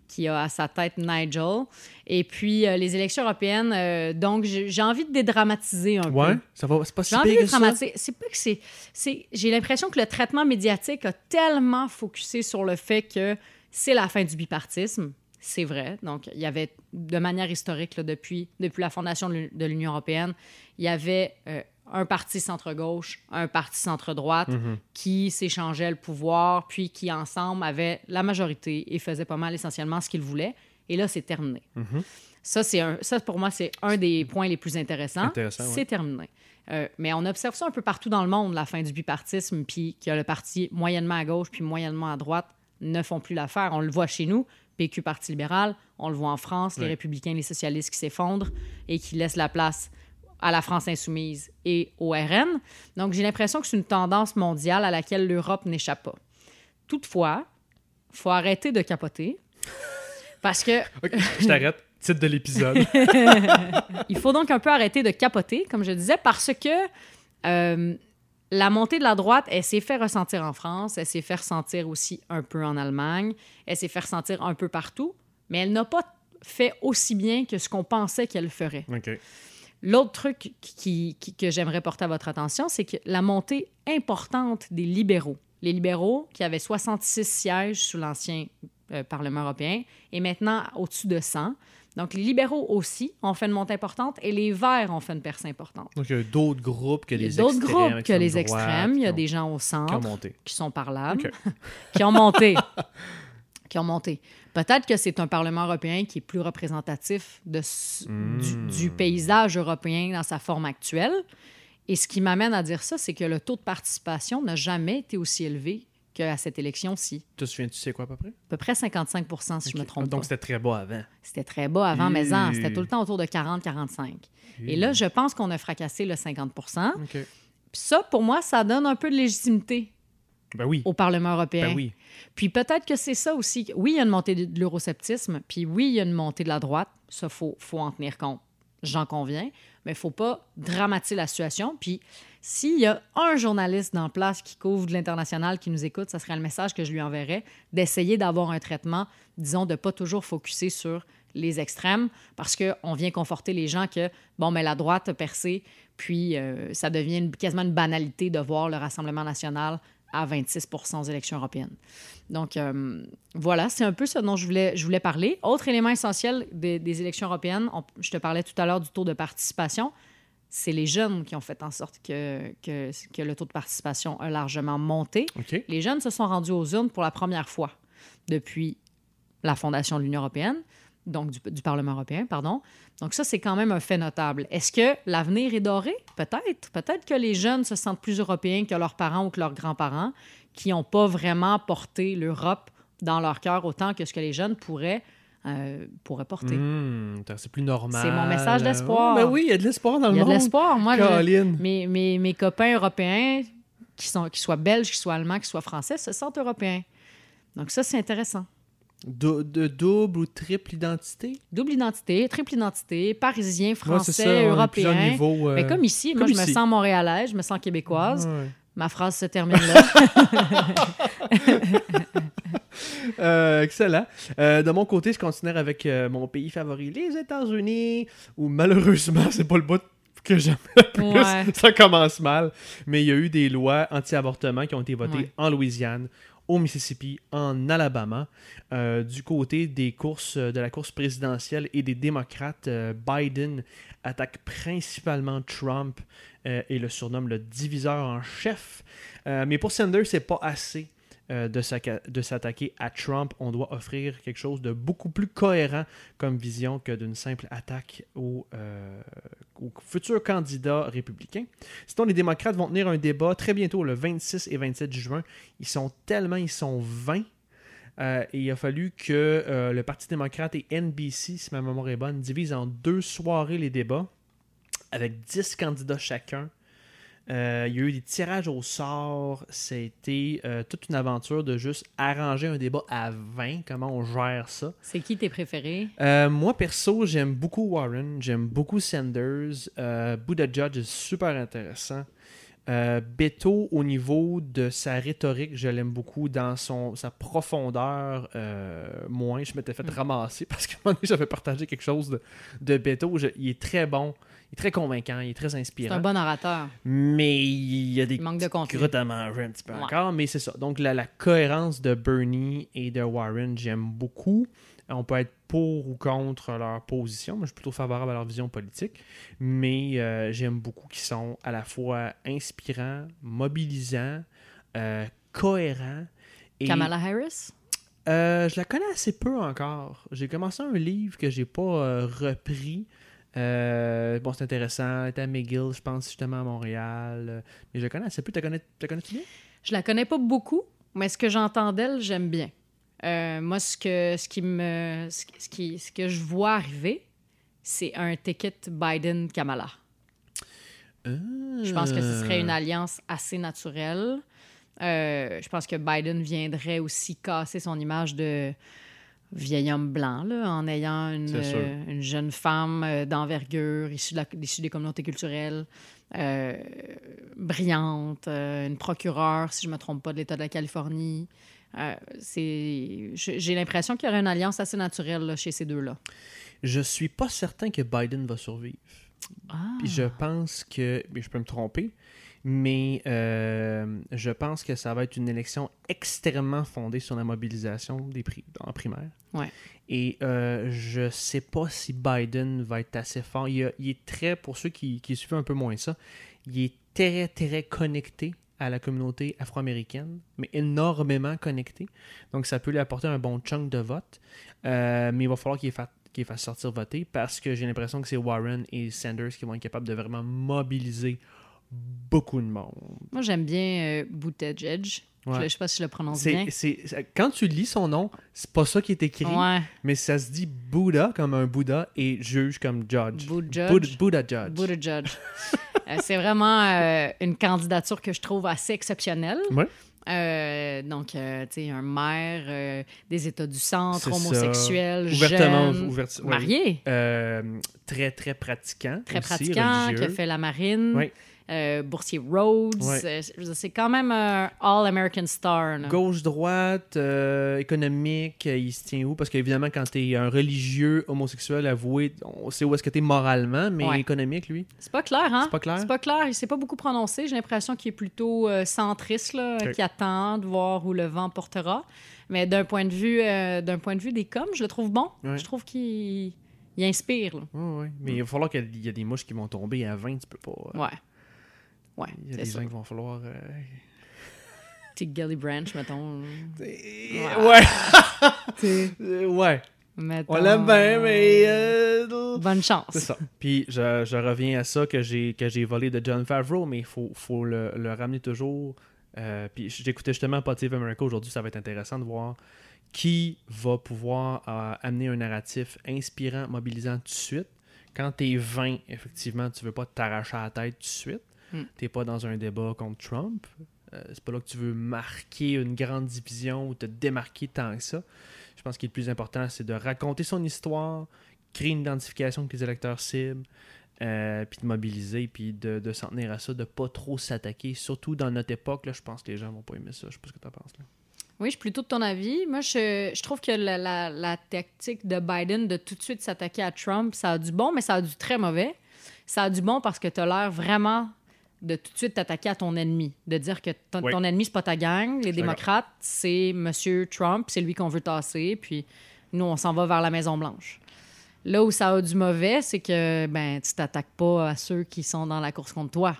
qui a à sa tête Nigel. Et puis, euh, les élections européennes, euh, donc j'ai envie de dédramatiser un Ouais, peu. ça va, c'est pas si J'ai envie de dédramatiser. C'est pas que c'est. c'est- J'ai l'impression que le traitement médiatique a tellement focusé sur le fait que c'est la fin du bipartisme. C'est vrai. Donc, il y avait, de manière historique, là, depuis, depuis la fondation de l'Union européenne, il y avait euh, un parti centre-gauche, un parti centre-droite Mhm. qui s'échangeaient le pouvoir, puis qui, ensemble, avaient la majorité et faisaient pas mal essentiellement ce qu'ils voulaient. Et là, c'est terminé. Mhm. Ça, c'est un, ça, pour moi, c'est un des points les plus intéressants. Intéressant, ouais. C'est terminé. Euh, mais on observe ça un peu partout dans le monde, la fin du bipartisme, puis que le parti moyennement à gauche puis moyennement à droite ne font plus l'affaire. On le voit chez nous, PQ, Parti libéral, on le voit en France, les républicains, les socialistes qui s'effondrent et qui laissent la place à la France insoumise et au RN. Donc, j'ai l'impression que c'est une tendance mondiale à laquelle l'Europe n'échappe pas. Toutefois, faut arrêter de capoter parce que je t'arrête. Titre de l'épisode. il faut donc un peu arrêter de capoter, comme je disais, parce que euh, la montée de la droite, elle s'est fait ressentir en France, elle s'est fait ressentir aussi un peu en Allemagne, elle s'est fait ressentir un peu partout, mais elle n'a pas fait aussi bien que ce qu'on pensait qu'elle ferait. OK. L'autre truc qui, qui- que j'aimerais porter à votre attention, c'est que la montée importante des libéraux, les libéraux qui avaient 66 sièges sous l'ancien euh, Parlement européen et maintenant au-dessus de 100. Donc, les libéraux aussi ont fait une montée importante et les Verts ont fait une percée importante. Donc, il y a d'autres groupes que les a d'autres extrêmes, groupes que les droite, extrêmes. Il y a ont- des gens au qui ont centre monté. qui sont parlables, OK. qui ont monté. qui ont monté. Peut-être que c'est un Parlement européen qui est plus représentatif de, s- Mm. du, du paysage européen dans sa forme actuelle. Et ce qui m'amène à dire ça, c'est que le taux de participation n'a jamais été aussi élevé qu'à cette élection-ci. Tu te souviens, tu sais quoi à peu près? À peu près 55 si je me trompe Donc, pas. c'était très bas avant. C'était très bas avant, mais en, c'était tout le temps autour de 40-45. Et là, je pense qu'on a fracassé le 50 OK. Puis ça, pour moi, ça donne un peu de légitimité Ben oui. au Parlement européen. Ben oui. Puis peut-être que c'est ça aussi. Oui, il y a une montée de de l'eurosceptisme, puis oui, il y a une montée de la droite. Ça, il faut, faut en tenir compte. J'en conviens. Mais il ne faut pas dramatiser la situation. Puis s'il y a un journaliste dans place qui couvre de l'international qui nous écoute, ça serait le message que je lui enverrais, d'essayer d'avoir un traitement, disons, de ne pas toujours focuser sur les extrêmes, parce qu'on vient conforter les gens que, bon, mais la droite a percé, puis euh, ça devient une- quasiment une banalité de voir le Rassemblement national à 26% aux élections européennes. Donc, euh, voilà, c'est un peu ce dont je voulais, je voulais parler. Autre élément essentiel des, des élections européennes, on- je te parlais tout à l'heure du taux de participation, c'est les jeunes qui ont fait en sorte que, que, que le taux de participation a largement monté. Les jeunes se sont rendus aux urnes pour la première fois depuis la fondation de l'Union européenne, donc du, du Parlement européen, pardon. Donc ça, c'est quand même un fait notable. Est-ce que l'avenir est doré? Peut-être. Peut-être que les jeunes se sentent plus européens que leurs parents ou que leurs grands-parents, qui n'ont pas vraiment porté l'Europe dans leur cœur autant que ce que les jeunes pourraient, euh, porter. Attends, c'est plus normal. C'est mon message d'espoir. Ben oui, il y a de l'espoir dans Il le y a de monde. l'espoir. Moi, je- mes, mes copains européens, qui sont, qu'ils soient belges, qu'ils soient allemands, qu'ils soient français, se sentent européens. Donc ça, c'est intéressant. De, de double ou triple identité? Double identité, triple identité, parisien, Ouais, français, c'est ça, européen. niveaux, euh, Mais comme ici, moi, je me sens montréalaise, je me sens québécoise. ouais. Ma phrase se termine là. Euh, excellent. Euh, de mon côté, je continuerai avec euh, mon pays favori, les États-Unis, où malheureusement, c'est pas le bout que j'aime le plus. Ouais. Ça commence mal. Mais il y a eu des lois anti-avortement qui ont été votées Ouais. en Louisiane, au Mississippi, en Alabama. Euh, du côté des courses, euh, de la course présidentielle et des démocrates, euh, Biden attaque principalement Trump et le surnomme le diviseur en chef. Mais pour Sanders, c'est pas assez. Euh, de s'attaquer à Trump, on doit offrir quelque chose de beaucoup plus cohérent comme vision que d'une simple attaque au, euh, au futur candidat républicain. Sinon, les démocrates vont tenir un débat très bientôt, le 26 et 27 juin. Ils sont tellement, ils sont 20. euh, il a fallu que le Parti démocrate et NBC, si ma mémoire est bonne, divisent en deux soirées les débats avec 10 candidats chacun. Euh, il y a eu des tirages au sort. C'était euh, toute une aventure de juste arranger un débat à 20. Comment on gère ça? C'est qui tes préférés? Euh, moi, perso, j'aime beaucoup Warren. J'aime beaucoup Sanders. Buddha Judge est super intéressant. Beto, au niveau de sa rhétorique, je l'aime beaucoup. Dans son, sa profondeur, moins. Je m'étais fait ramasser parce donné, j'avais partagé quelque chose de, de Beto. Je- il est très bon. Est très convaincant. Il est très C'est inspirant. un bon orateur. Mais il y a des Il manque de à manger un petit peu Ouais. encore. Mais c'est ça. Donc, la, la cohérence de Bernie et de Warren, j'aime beaucoup. On peut être pour ou contre leur position. Moi, je suis plutôt favorable à leur vision politique. Mais euh, j'aime beaucoup qu'ils sont à la fois inspirants, mobilisants, euh, cohérents. Et, Kamala Harris? euh, je la connais assez peu encore. J'ai commencé un livre que j'ai pas euh, repris. Euh, bon, c'est intéressant. Elle était à McGill, je pense, justement à Montréal. Euh, Mais je la connais assez peu. Tu la connais, tu la connais-tu bien? Je la connais pas beaucoup, mais ce que j'entends d'elle, j'aime bien. Euh, moi, ce que, ce, qui me, ce, ce qui, ce que je vois arriver, c'est un ticket Biden-Kamala. Je pense que ce serait une alliance assez naturelle. Je pense que Biden viendrait aussi casser son image de vieil homme blanc là, en ayant une, euh, une jeune femme euh, d'envergure issue, de la- issue des communautés culturelles, euh, brillante, une procureure, si je ne me trompe pas, de l'État de la Californie. C'est, j'ai j'ai l'impression qu'il y aurait une alliance assez naturelle là, chez ces deux-là. Je suis pas certain que Biden va survivre. Ah. Puis je pense que, mais je peux me tromper, mais euh, je pense que ça va être une élection extrêmement fondée sur la mobilisation des prix en primaire. Ouais. Et euh, je sais pas si Biden va être assez fort. Il, a- il est très, pour ceux qui, qui suivent un peu moins ça, il est très, très connecté à la communauté afro-américaine, mais énormément connecté. Donc ça peut lui apporter un bon chunk de vote. Euh, mais il va falloir qu'il fa- qu'il fasse sortir voter parce que j'ai l'impression que c'est Warren et Sanders qui vont être capables de vraiment mobiliser beaucoup de monde. Moi, j'aime bien euh, Buttigieg. Ouais. Je ne sais pas si je le prononce bien. Quand tu lis son nom, c'est pas ça qui est écrit, Ouais, mais ça se dit Bouddha comme un Bouddha et juge comme judge. Buttigieg. Buddha, Buddha judge. Euh, c'est vraiment euh, une candidature que je trouve assez exceptionnelle. Ouais. Euh, donc, euh, tu sais, un maire euh, des États du centre, homosexuel, Ouvertement, jeune, ouvert- marié, très, très pratiquant. très aussi, pratiquant, qui a fait la marine, Ouais. Euh, boursier Rhodes. Ouais. Euh, c'est quand même un All-American Star. Gauche-droite, euh, économique, euh, il se tient où? Parce qu'évidemment, quand tu es un religieux homosexuel avoué, on sait où est-ce que tu es moralement, mais Ouais. économique, lui, C'est pas clair, hein? c'est pas clair? C'est pas clair, il s'est pas beaucoup prononcé. J'ai l'impression qu'il est plutôt euh, centriste, là, qui attend de voir où le vent portera. Mais d'un point de vue, d'un point de vue des coms, je le trouve bon. Ouais. Je trouve qu'il il inspire. là. Ouais, ouais. Mais il va falloir qu'il y a des mouches qui vont tomber à 20, tu peux pas. euh, Ouais. Ouais. Il y a des ça. gens qui vont falloir. euh, Petit Gully Branch, mettons. Ouais. Euh, ouais. Mettons, On l'aime bien, mais. euh, Bonne chance. C'est ça. Puis je, je reviens à ça que j'ai que j'ai volé de John Favreau, mais il faut, faut le, le ramener toujours. Euh, puis j'écoutais justement Potive America aujourd'hui, ça va être intéressant de voir qui va pouvoir euh, amener un narratif inspirant, mobilisant tout de suite. Quand t'es 20, effectivement, tu veux pas t'arracher à la tête tout de suite. Mm. T'es pas dans un débat contre Trump. Euh, c'est pas là que tu veux marquer une grande division ou te démarquer tant que ça. Je pense que le plus important, c'est de raconter son histoire, créer une identification avec les électeurs cibles, euh, puis de mobiliser, puis de, de s'en tenir à ça, de pas trop s'attaquer. Surtout dans notre époque, là, je pense que les gens vont pas aimer ça. Je sais pas ce que tu penses. Là. Oui, je suis plutôt de ton avis. Moi, je, je trouve que la, la- la tactique de Biden de tout de suite s'attaquer à Trump, ça a du bon, mais ça a du très mauvais. Ça a du bon parce que tu as l'air vraiment de tout de suite t'attaquer à ton ennemi. De dire que ton, Oui. ton ennemi, c'est pas ta gang. Les démocrates, c'est Monsieur Trump, c'est lui qu'on veut tasser, puis nous, on s'en va vers la Maison-Blanche. Là où ça a du mauvais, c'est que ben, tu t'attaques pas à ceux qui sont dans la course contre toi.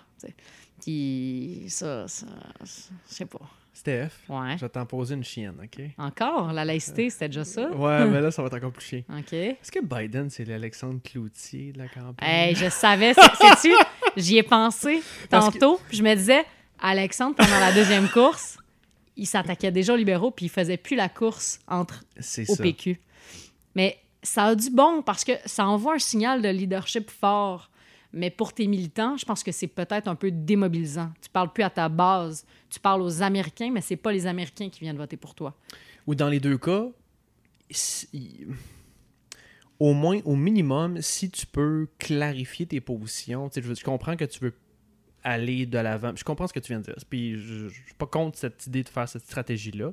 Puis ça, ça, je sais pas. Steph, Ouais. je vais t'en poser une chienne, OK? Encore? La laïcité, c'était déjà ça? Ouais, mais là, ça va être encore plus chiant. OK. Est-ce que Biden, c'est l'Alexandre Cloutier de la campagne? Hey, je savais. Sais-tu? J'y ai pensé que- tantôt. puis Je me disais, Alexandre, pendant la deuxième course, il s'attaquait déjà aux libéraux, puis il faisait plus la course entre au ça. PQ. Mais ça a du bon parce que ça envoie un signal de leadership fort. Mais pour tes militants, je pense que c'est peut-être un peu démobilisant. Tu parles plus à ta base, tu parles aux Américains, mais c'est pas les Américains qui viennent voter pour toi. Ou dans les deux cas, au moins, au minimum, si tu peux clarifier tes positions, je, je comprends que tu veux aller de l'avant. Je comprends ce que tu viens de dire. Puis je, je suis pas contre cette idée de faire cette stratégie-là.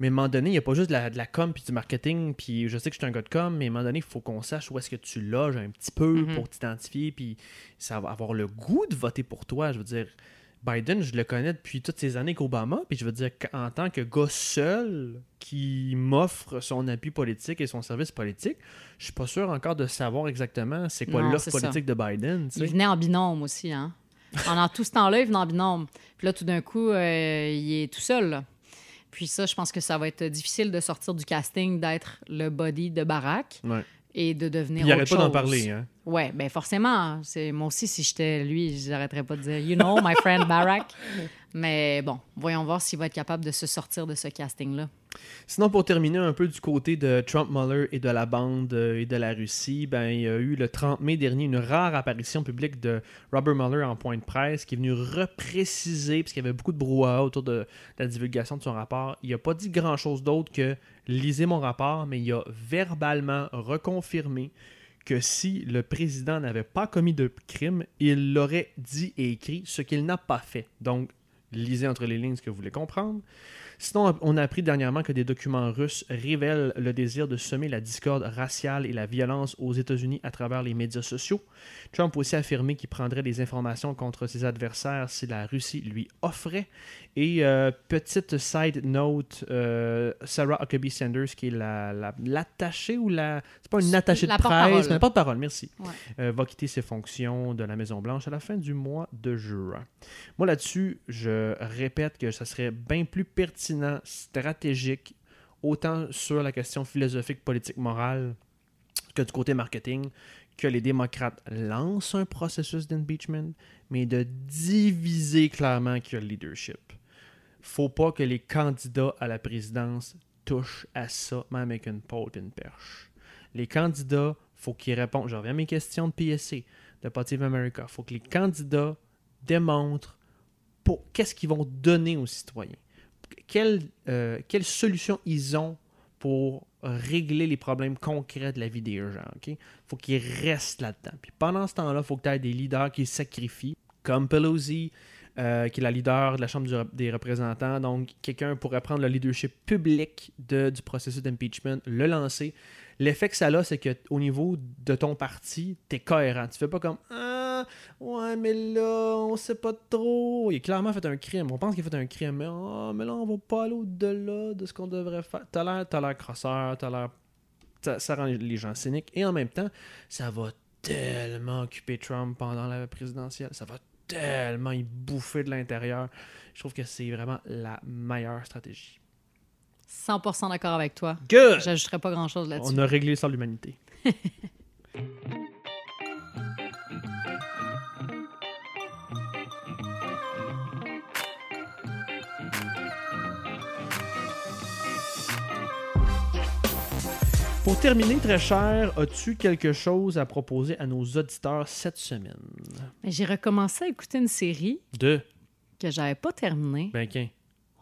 Mais à un moment donné, il n'y a pas juste de la, de la com puis du marketing. Puis je sais que je suis un gars de com, mais à un moment donné, il faut qu'on sache où est-ce que tu loges un petit peu Mhm. pour t'identifier. Puis ça va avoir le goût de voter pour toi. Je veux dire, Biden, je le connais depuis toutes ces années qu'Obama. Puis je veux dire, qu'en tant que gars seul qui m'offre son appui politique et son service politique, je suis pas sûr encore de savoir exactement c'est quoi l'offre ça. politique de Biden. tu Il venait en binôme aussi, hein? Pendant tout ce temps-là, il venait en binôme. Puis là, tout d'un coup, euh, il est tout seul. là. Puis ça, je pense que ça va être difficile de sortir du casting, d'être le body de Barack Ouais. et de devenir Puis il autre pas d'en parler. Hein. Ouais, ben forcément. C'est moi aussi si j'étais lui, j'arrêterais pas de dire you know my friend Barack. Mais bon, voyons voir s'il va être capable de se sortir de ce casting là. Sinon, pour terminer un peu du côté de Trump Mueller et de la bande euh, et de la Russie, ben, il y a eu le 30 mai dernier une rare apparition publique de Robert Mueller en point de presse qui est venu repréciser, parce qu'il y avait beaucoup de brouhaha autour de la divulgation de son rapport. Il n'a pas dit grand-chose d'autre que lisez mon rapport, mais il a verbalement reconfirmé que si le président n'avait pas commis de crime, il l'aurait dit et écrit, ce qu'il n'a pas fait. Donc, lisez entre les lignes ce que vous voulez comprendre. Sinon, on a appris dernièrement que des documents russes révèlent le désir de semer la discorde raciale et la violence aux États-Unis à travers les médias sociaux. Trump a aussi affirmé qu'il prendrait des informations contre ses adversaires si la Russie lui offrait. Et euh, petite side note, euh, Sarah Huckabee Sanders, qui est la- la- l'attachée ou la... C'est pas une attachée de La presse, mais la porte-parole, merci. Ouais. Euh, va quitter ses fonctions de la Maison-Blanche à la fin du mois de juin. Moi, là-dessus, je répète que ça serait bien plus pertinent, stratégique, autant sur la question philosophique, politique, morale, que du côté marketing, que les démocrates lancent un processus d'impeachment, mais de diviser clairement qu'il y a le leadership. Faut pas que les candidats à la présidence touchent à ça, même avec une pôle une perche. Les candidats, faut qu'ils répondent. Je reviens à mes questions de PSC, de of America. faut que les candidats démontrent pour qu'est-ce qu'ils vont donner aux citoyens. Quelle, euh, quelle solution ils ont pour régler les problèmes concrets de la vie des gens. Il faut qu'ils restent là-dedans. Pendant ce temps-là, il faut que tu aies des leaders qui sacrifient, comme Pelosi, euh, qui est la leader de la Chambre des représentants. Donc, quelqu'un pourrait prendre le leadership public du processus d'impeachment, le lancer. L'effet que ça a, c'est qu'au niveau de ton parti, tu es cohérent. Tu fais pas comme Ah, ouais, mais là, on sait pas trop. Il a clairement fait un crime. On pense qu'il a fait un crime, mais, Ah, mais là, on va pas aller au-delà de ce qu'on devrait faire. T'as l'air, t'as l'air crosseur, t'as l'air. Ça, ça rend les gens cyniques. Et en même temps, ça va tellement occuper Trump pendant la présidentielle. Ça va tellement y bouffer de l'intérieur. Je trouve que c'est vraiment la meilleure stratégie. 100% d'accord avec toi. Good! J'ajouterais pas grand-chose là-dessus. On a réglé ça de l'humanité. Pour terminer, très cher, as-tu quelque chose à proposer à nos auditeurs cette semaine? Mais J'ai recommencé à écouter une série De? que j'avais pas terminée, Ben.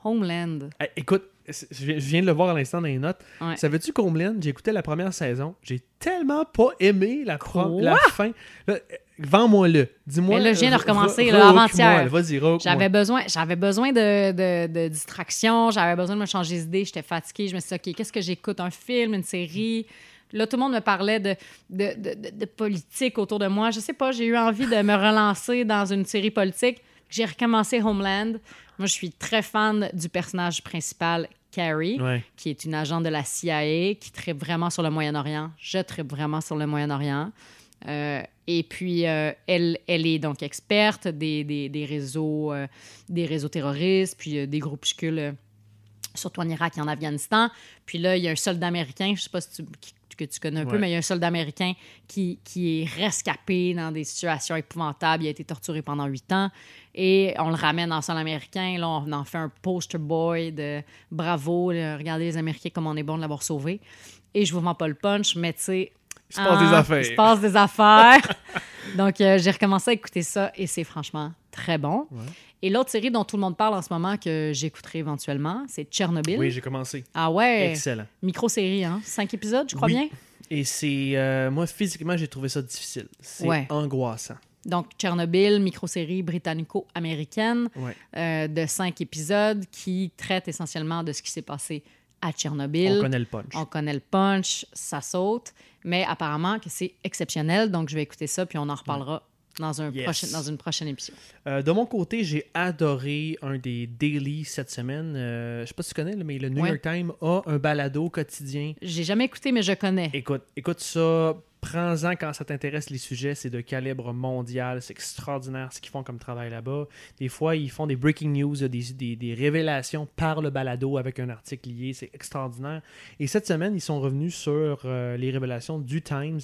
Homeland. Hey, écoute, je viens de le voir à l'instant dans les notes. Ouais. Savais-tu qu'Homeland, j'ai écouté la première saison, j'ai tellement pas aimé la, pro- Quoi? la fin. Vends-moi-le. Dis-moi. Mais là, je viens de re- recommencer, avant-hier. Vas-y. J'avais besoin, j'avais besoin de, de, de distraction, j'avais besoin de me changer d'idée, j'étais fatiguée. Je me suis dit, OK, qu'est-ce que j'écoute? Un film, une série? Là, tout le monde me parlait de- de politique autour de moi. Je sais pas, j'ai eu envie de me relancer dans une série politique. J'ai recommencé Homeland. Moi, je suis très fan du personnage principal, Carrie, Ouais. qui est une agente de la CIA, qui tripe vraiment sur le Moyen-Orient. Je tripe vraiment sur le Moyen-Orient. Euh, et puis, euh, elle, elle est donc experte des, des, des réseaux, euh, des réseaux terroristes, puis des groupuscules, surtout en Irak et en Afghanistan. Puis là, il y a un soldat américain, je sais pas si tu, qui- que tu connais un peu, mais il y a un soldat américain qui, qui est rescapé dans des situations épouvantables. Il a été torturé pendant huit ans. Et on le ramène en sol américain. Là, on en fait un poster boy de bravo, là, regardez les Américains comme on est bon de l'avoir sauvé. Et je vous vends pas le punch, mais tu sais, Il se passe des ah, affaires. Il se passe des affaires. Donc, euh, j'ai recommencé à écouter ça et c'est franchement très bon. Ouais. Et l'autre série dont tout le monde parle en ce moment que j'écouterai éventuellement, c'est Tchernobyl. Oui, j'ai commencé. ah ouais, Excellent. micro-série, hein? Cinq épisodes, je crois Oui. bien? Et c'est. euh, moi, physiquement, j'ai trouvé ça difficile. C'est Ouais. angoissant. Donc, Tchernobyl, micro-série britannico-américaine Ouais. euh, de cinq épisodes qui traite essentiellement de ce qui s'est passé à Tchernobyl. On connaît le punch. On connaît le punch, ça saute, mais apparemment que c'est exceptionnel, donc je vais écouter ça, puis on en reparlera dans, un Yes. prochain, dans une prochaine émission. Euh, de mon côté, j'ai adoré un des daily cette semaine. Euh, je sais pas si tu connais, mais le New Ouais. York Times a un balado quotidien. J'ai jamais écouté, mais je connais. Écoute, écoute ça. Prends-en quand ça t'intéresse les sujets. C'est de calibre mondial. C'est extraordinaire ce qu'ils font comme travail là-bas. Des fois, ils font des breaking news, des, révélations par le balado avec un article lié. C'est extraordinaire. Et cette semaine, ils sont revenus sur euh, les révélations du Times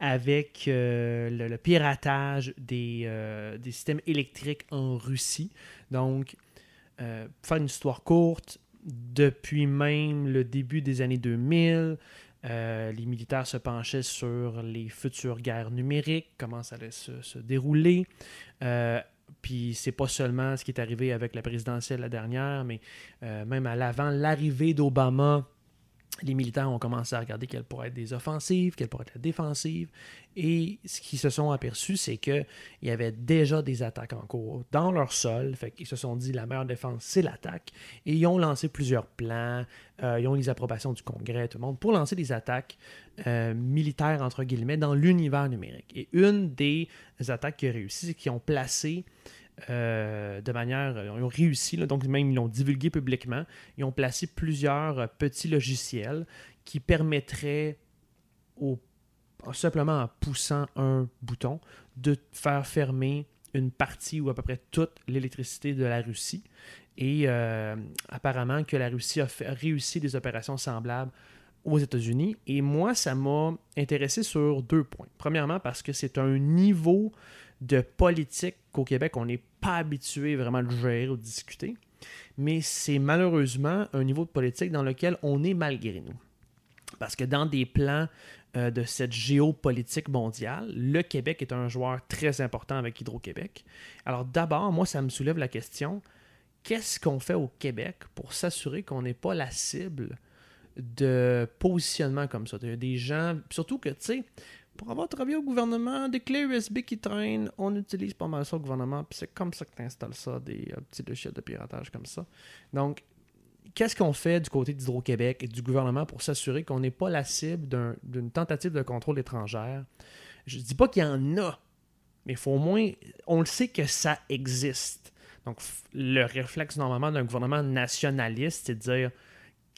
avec euh, le, piratage des, euh, des systèmes électriques en Russie. Donc, faire une histoire courte, depuis même le début des années 2000, euh, les militaires se penchaient sur les futures guerres numériques, comment ça allait se, dérouler. Euh, puis c'est pas seulement ce qui est arrivé avec la présidentielle la dernière, mais euh, même à l'avant, l'arrivée d'Obama, les militaires ont commencé à regarder quelles pourraient être des offensives, quelles pourraient être la défensive. Et ce qu'ils se sont aperçus, c'est qu'il y avait déjà des attaques en cours dans leur sol. Fait qu'ils se sont dit la meilleure défense, c'est l'attaque. Et ils ont lancé plusieurs plans. Euh, ils ont eu les approbations du Congrès, tout le monde, pour lancer des attaques euh, militaires, entre guillemets, dans l'univers numérique. Et une des attaques qui a réussi, c'est qu'ils ont placé euh, de manière. Ils ont réussi, donc même ils l'ont divulgué publiquement. Ils ont placé plusieurs euh, petits logiciels qui permettraient, simplement en poussant un bouton, de faire fermer une partie ou à peu près toute l'électricité de la Russie. Et euh, apparemment que la Russie a réussi des opérations semblables aux États-Unis. Et moi, ça m'a intéressé sur deux points. Premièrement, parce que c'est un niveau de politique qu'au Québec, on n'est pas habitué vraiment de gérer ou de discuter. Mais c'est malheureusement un niveau de politique dans lequel on est malgré nous. Parce que dans des plans euh, de cette géopolitique mondiale, le Québec est un joueur très important avec Hydro-Québec. Alors d'abord, moi, ça me soulève la question, qu'est-ce qu'on fait au Québec pour s'assurer qu'on n'est pas la cible de positionnement comme ça? Des gens, surtout que, tu sais, pour avoir travaillé au gouvernement, des clés USB qui traînent, on utilise pas mal ça au gouvernement, puis c'est comme ça que tu installes ça, des euh, petits logiciels de piratage comme ça. Donc, qu'est-ce qu'on fait du côté d'Hydro-Québec et du gouvernement pour s'assurer qu'on n'est pas la cible d'un- d'une tentative de contrôle étrangère? Je dis pas qu'il y en a, mais il faut au moins, on le sait que ça existe. Donc, le réflexe normalement d'un gouvernement nationaliste, c'est de dire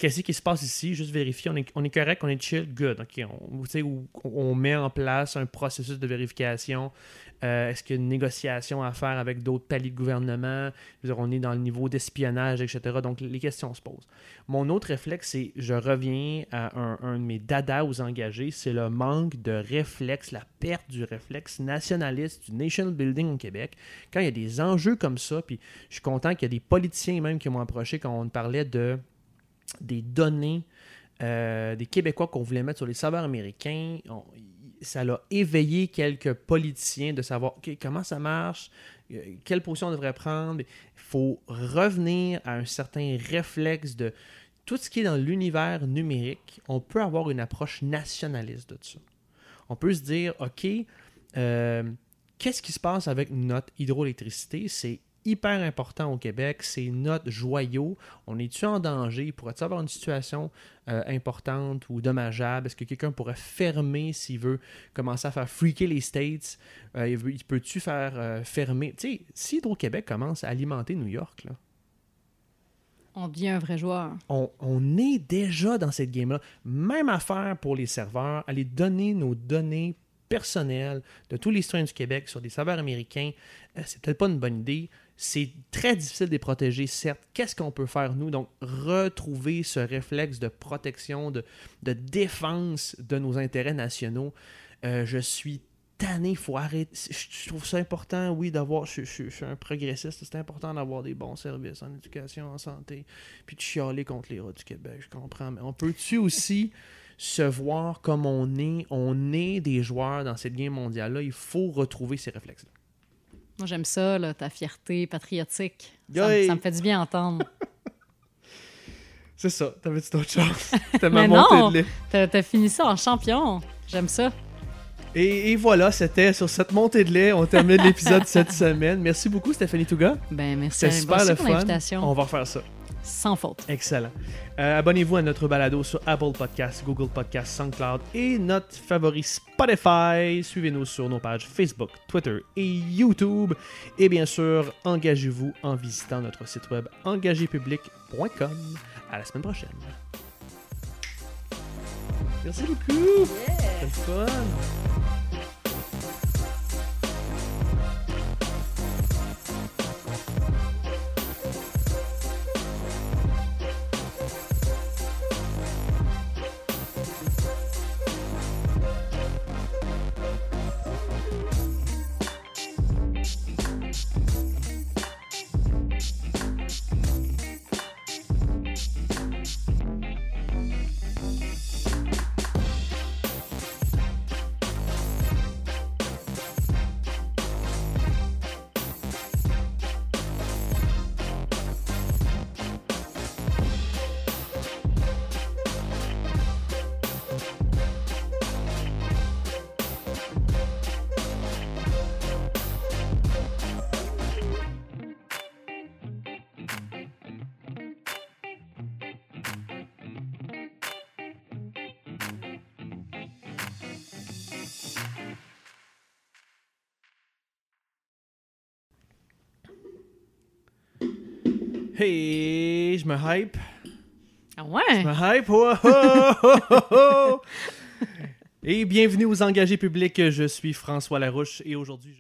qu'est-ce qui se passe ici, juste vérifier, on est, correct, on est chill, good. OK, on, on met en place un processus de vérification. Euh, Est-ce qu'il y a une négociation à faire avec d'autres paliers de gouvernement? On est dans le niveau d'espionnage, etc. Donc, les questions se posent. Mon autre réflexe, c'est, je reviens à un, de mes dadas aux engagés, c'est le manque de réflexe, la perte du réflexe nationaliste, du nation building au Québec. Quand il y a des enjeux comme ça, puis je suis content qu'il y a des politiciens même qui m'ont approché quand on parlait de des données euh, des Québécois qu'on voulait mettre sur les serveurs américains. Ça l'a éveillé quelques politiciens de savoir comment ça marche, euh, quelle position on devrait prendre? Il faut revenir à un certain réflexe de tout ce qui est dans l'univers numérique. On peut avoir une approche nationaliste de ça. On peut se dire OK, euh, qu'est-ce qui se passe avec notre hydroélectricité? C'est hyper important au Québec, c'est notre joyau. On est-tu en danger? Pourrait-il avoir une situation euh, importante ou dommageable? Est-ce que quelqu'un pourrait fermer s'il veut commencer à faire freaker les States? Euh, il peut-tu faire euh, fermer? Tu sais, si Hydro-Québec commence à alimenter New York, là, On devient un vrai joueur. on, on est déjà dans cette game-là. Même affaire pour les serveurs, aller donner nos données personnel de tous les citoyens du Québec sur des saveurs américains, c'est peut-être pas une bonne idée. C'est très difficile de les protéger, certes. Qu'est-ce qu'on peut faire, nous? Donc, retrouver ce réflexe de protection, de, défense de nos intérêts nationaux. Euh, je suis tanné, faut arrêter. Je, trouve ça important, oui, d'avoir. Je suis un progressiste, c'est important d'avoir des bons services en éducation, en santé, puis de chialer contre les rats du Québec, je comprends. Mais on peut-tu aussi se voir comme on est? On est des joueurs dans cette game mondiale-là, il faut retrouver ces réflexes-là. Moi, j'aime ça, là, ta fierté patriotique. Ça, me- Yay! ça me fait du bien entendre. C'est ça, t'avais-tu d'autres choses? C'était ma montée de lait. T'as t'as fini ça en champion. J'aime ça. Et, et voilà, c'était sur cette montée de lait, on termine l'épisode cette semaine. Merci beaucoup Stéphanie Touga. Ben, merci, C'était super le fun. On va refaire ça. Sans faute. Excellent. Euh, Abonnez-vous à notre balado sur Apple Podcasts, Google Podcasts, SoundCloud et notre favori Spotify. Suivez-nous sur nos pages Facebook, Twitter et YouTube. Et bien sûr, engagez-vous en visitant notre site web engagépublic.com. À la semaine prochaine. Merci beaucoup. Fun. Hey, je me hype. Ah ouais? Je me hype. Oh, oh, oh, oh, oh. Et bienvenue aux engagés publics. Je suis François Larouche et aujourd'hui je...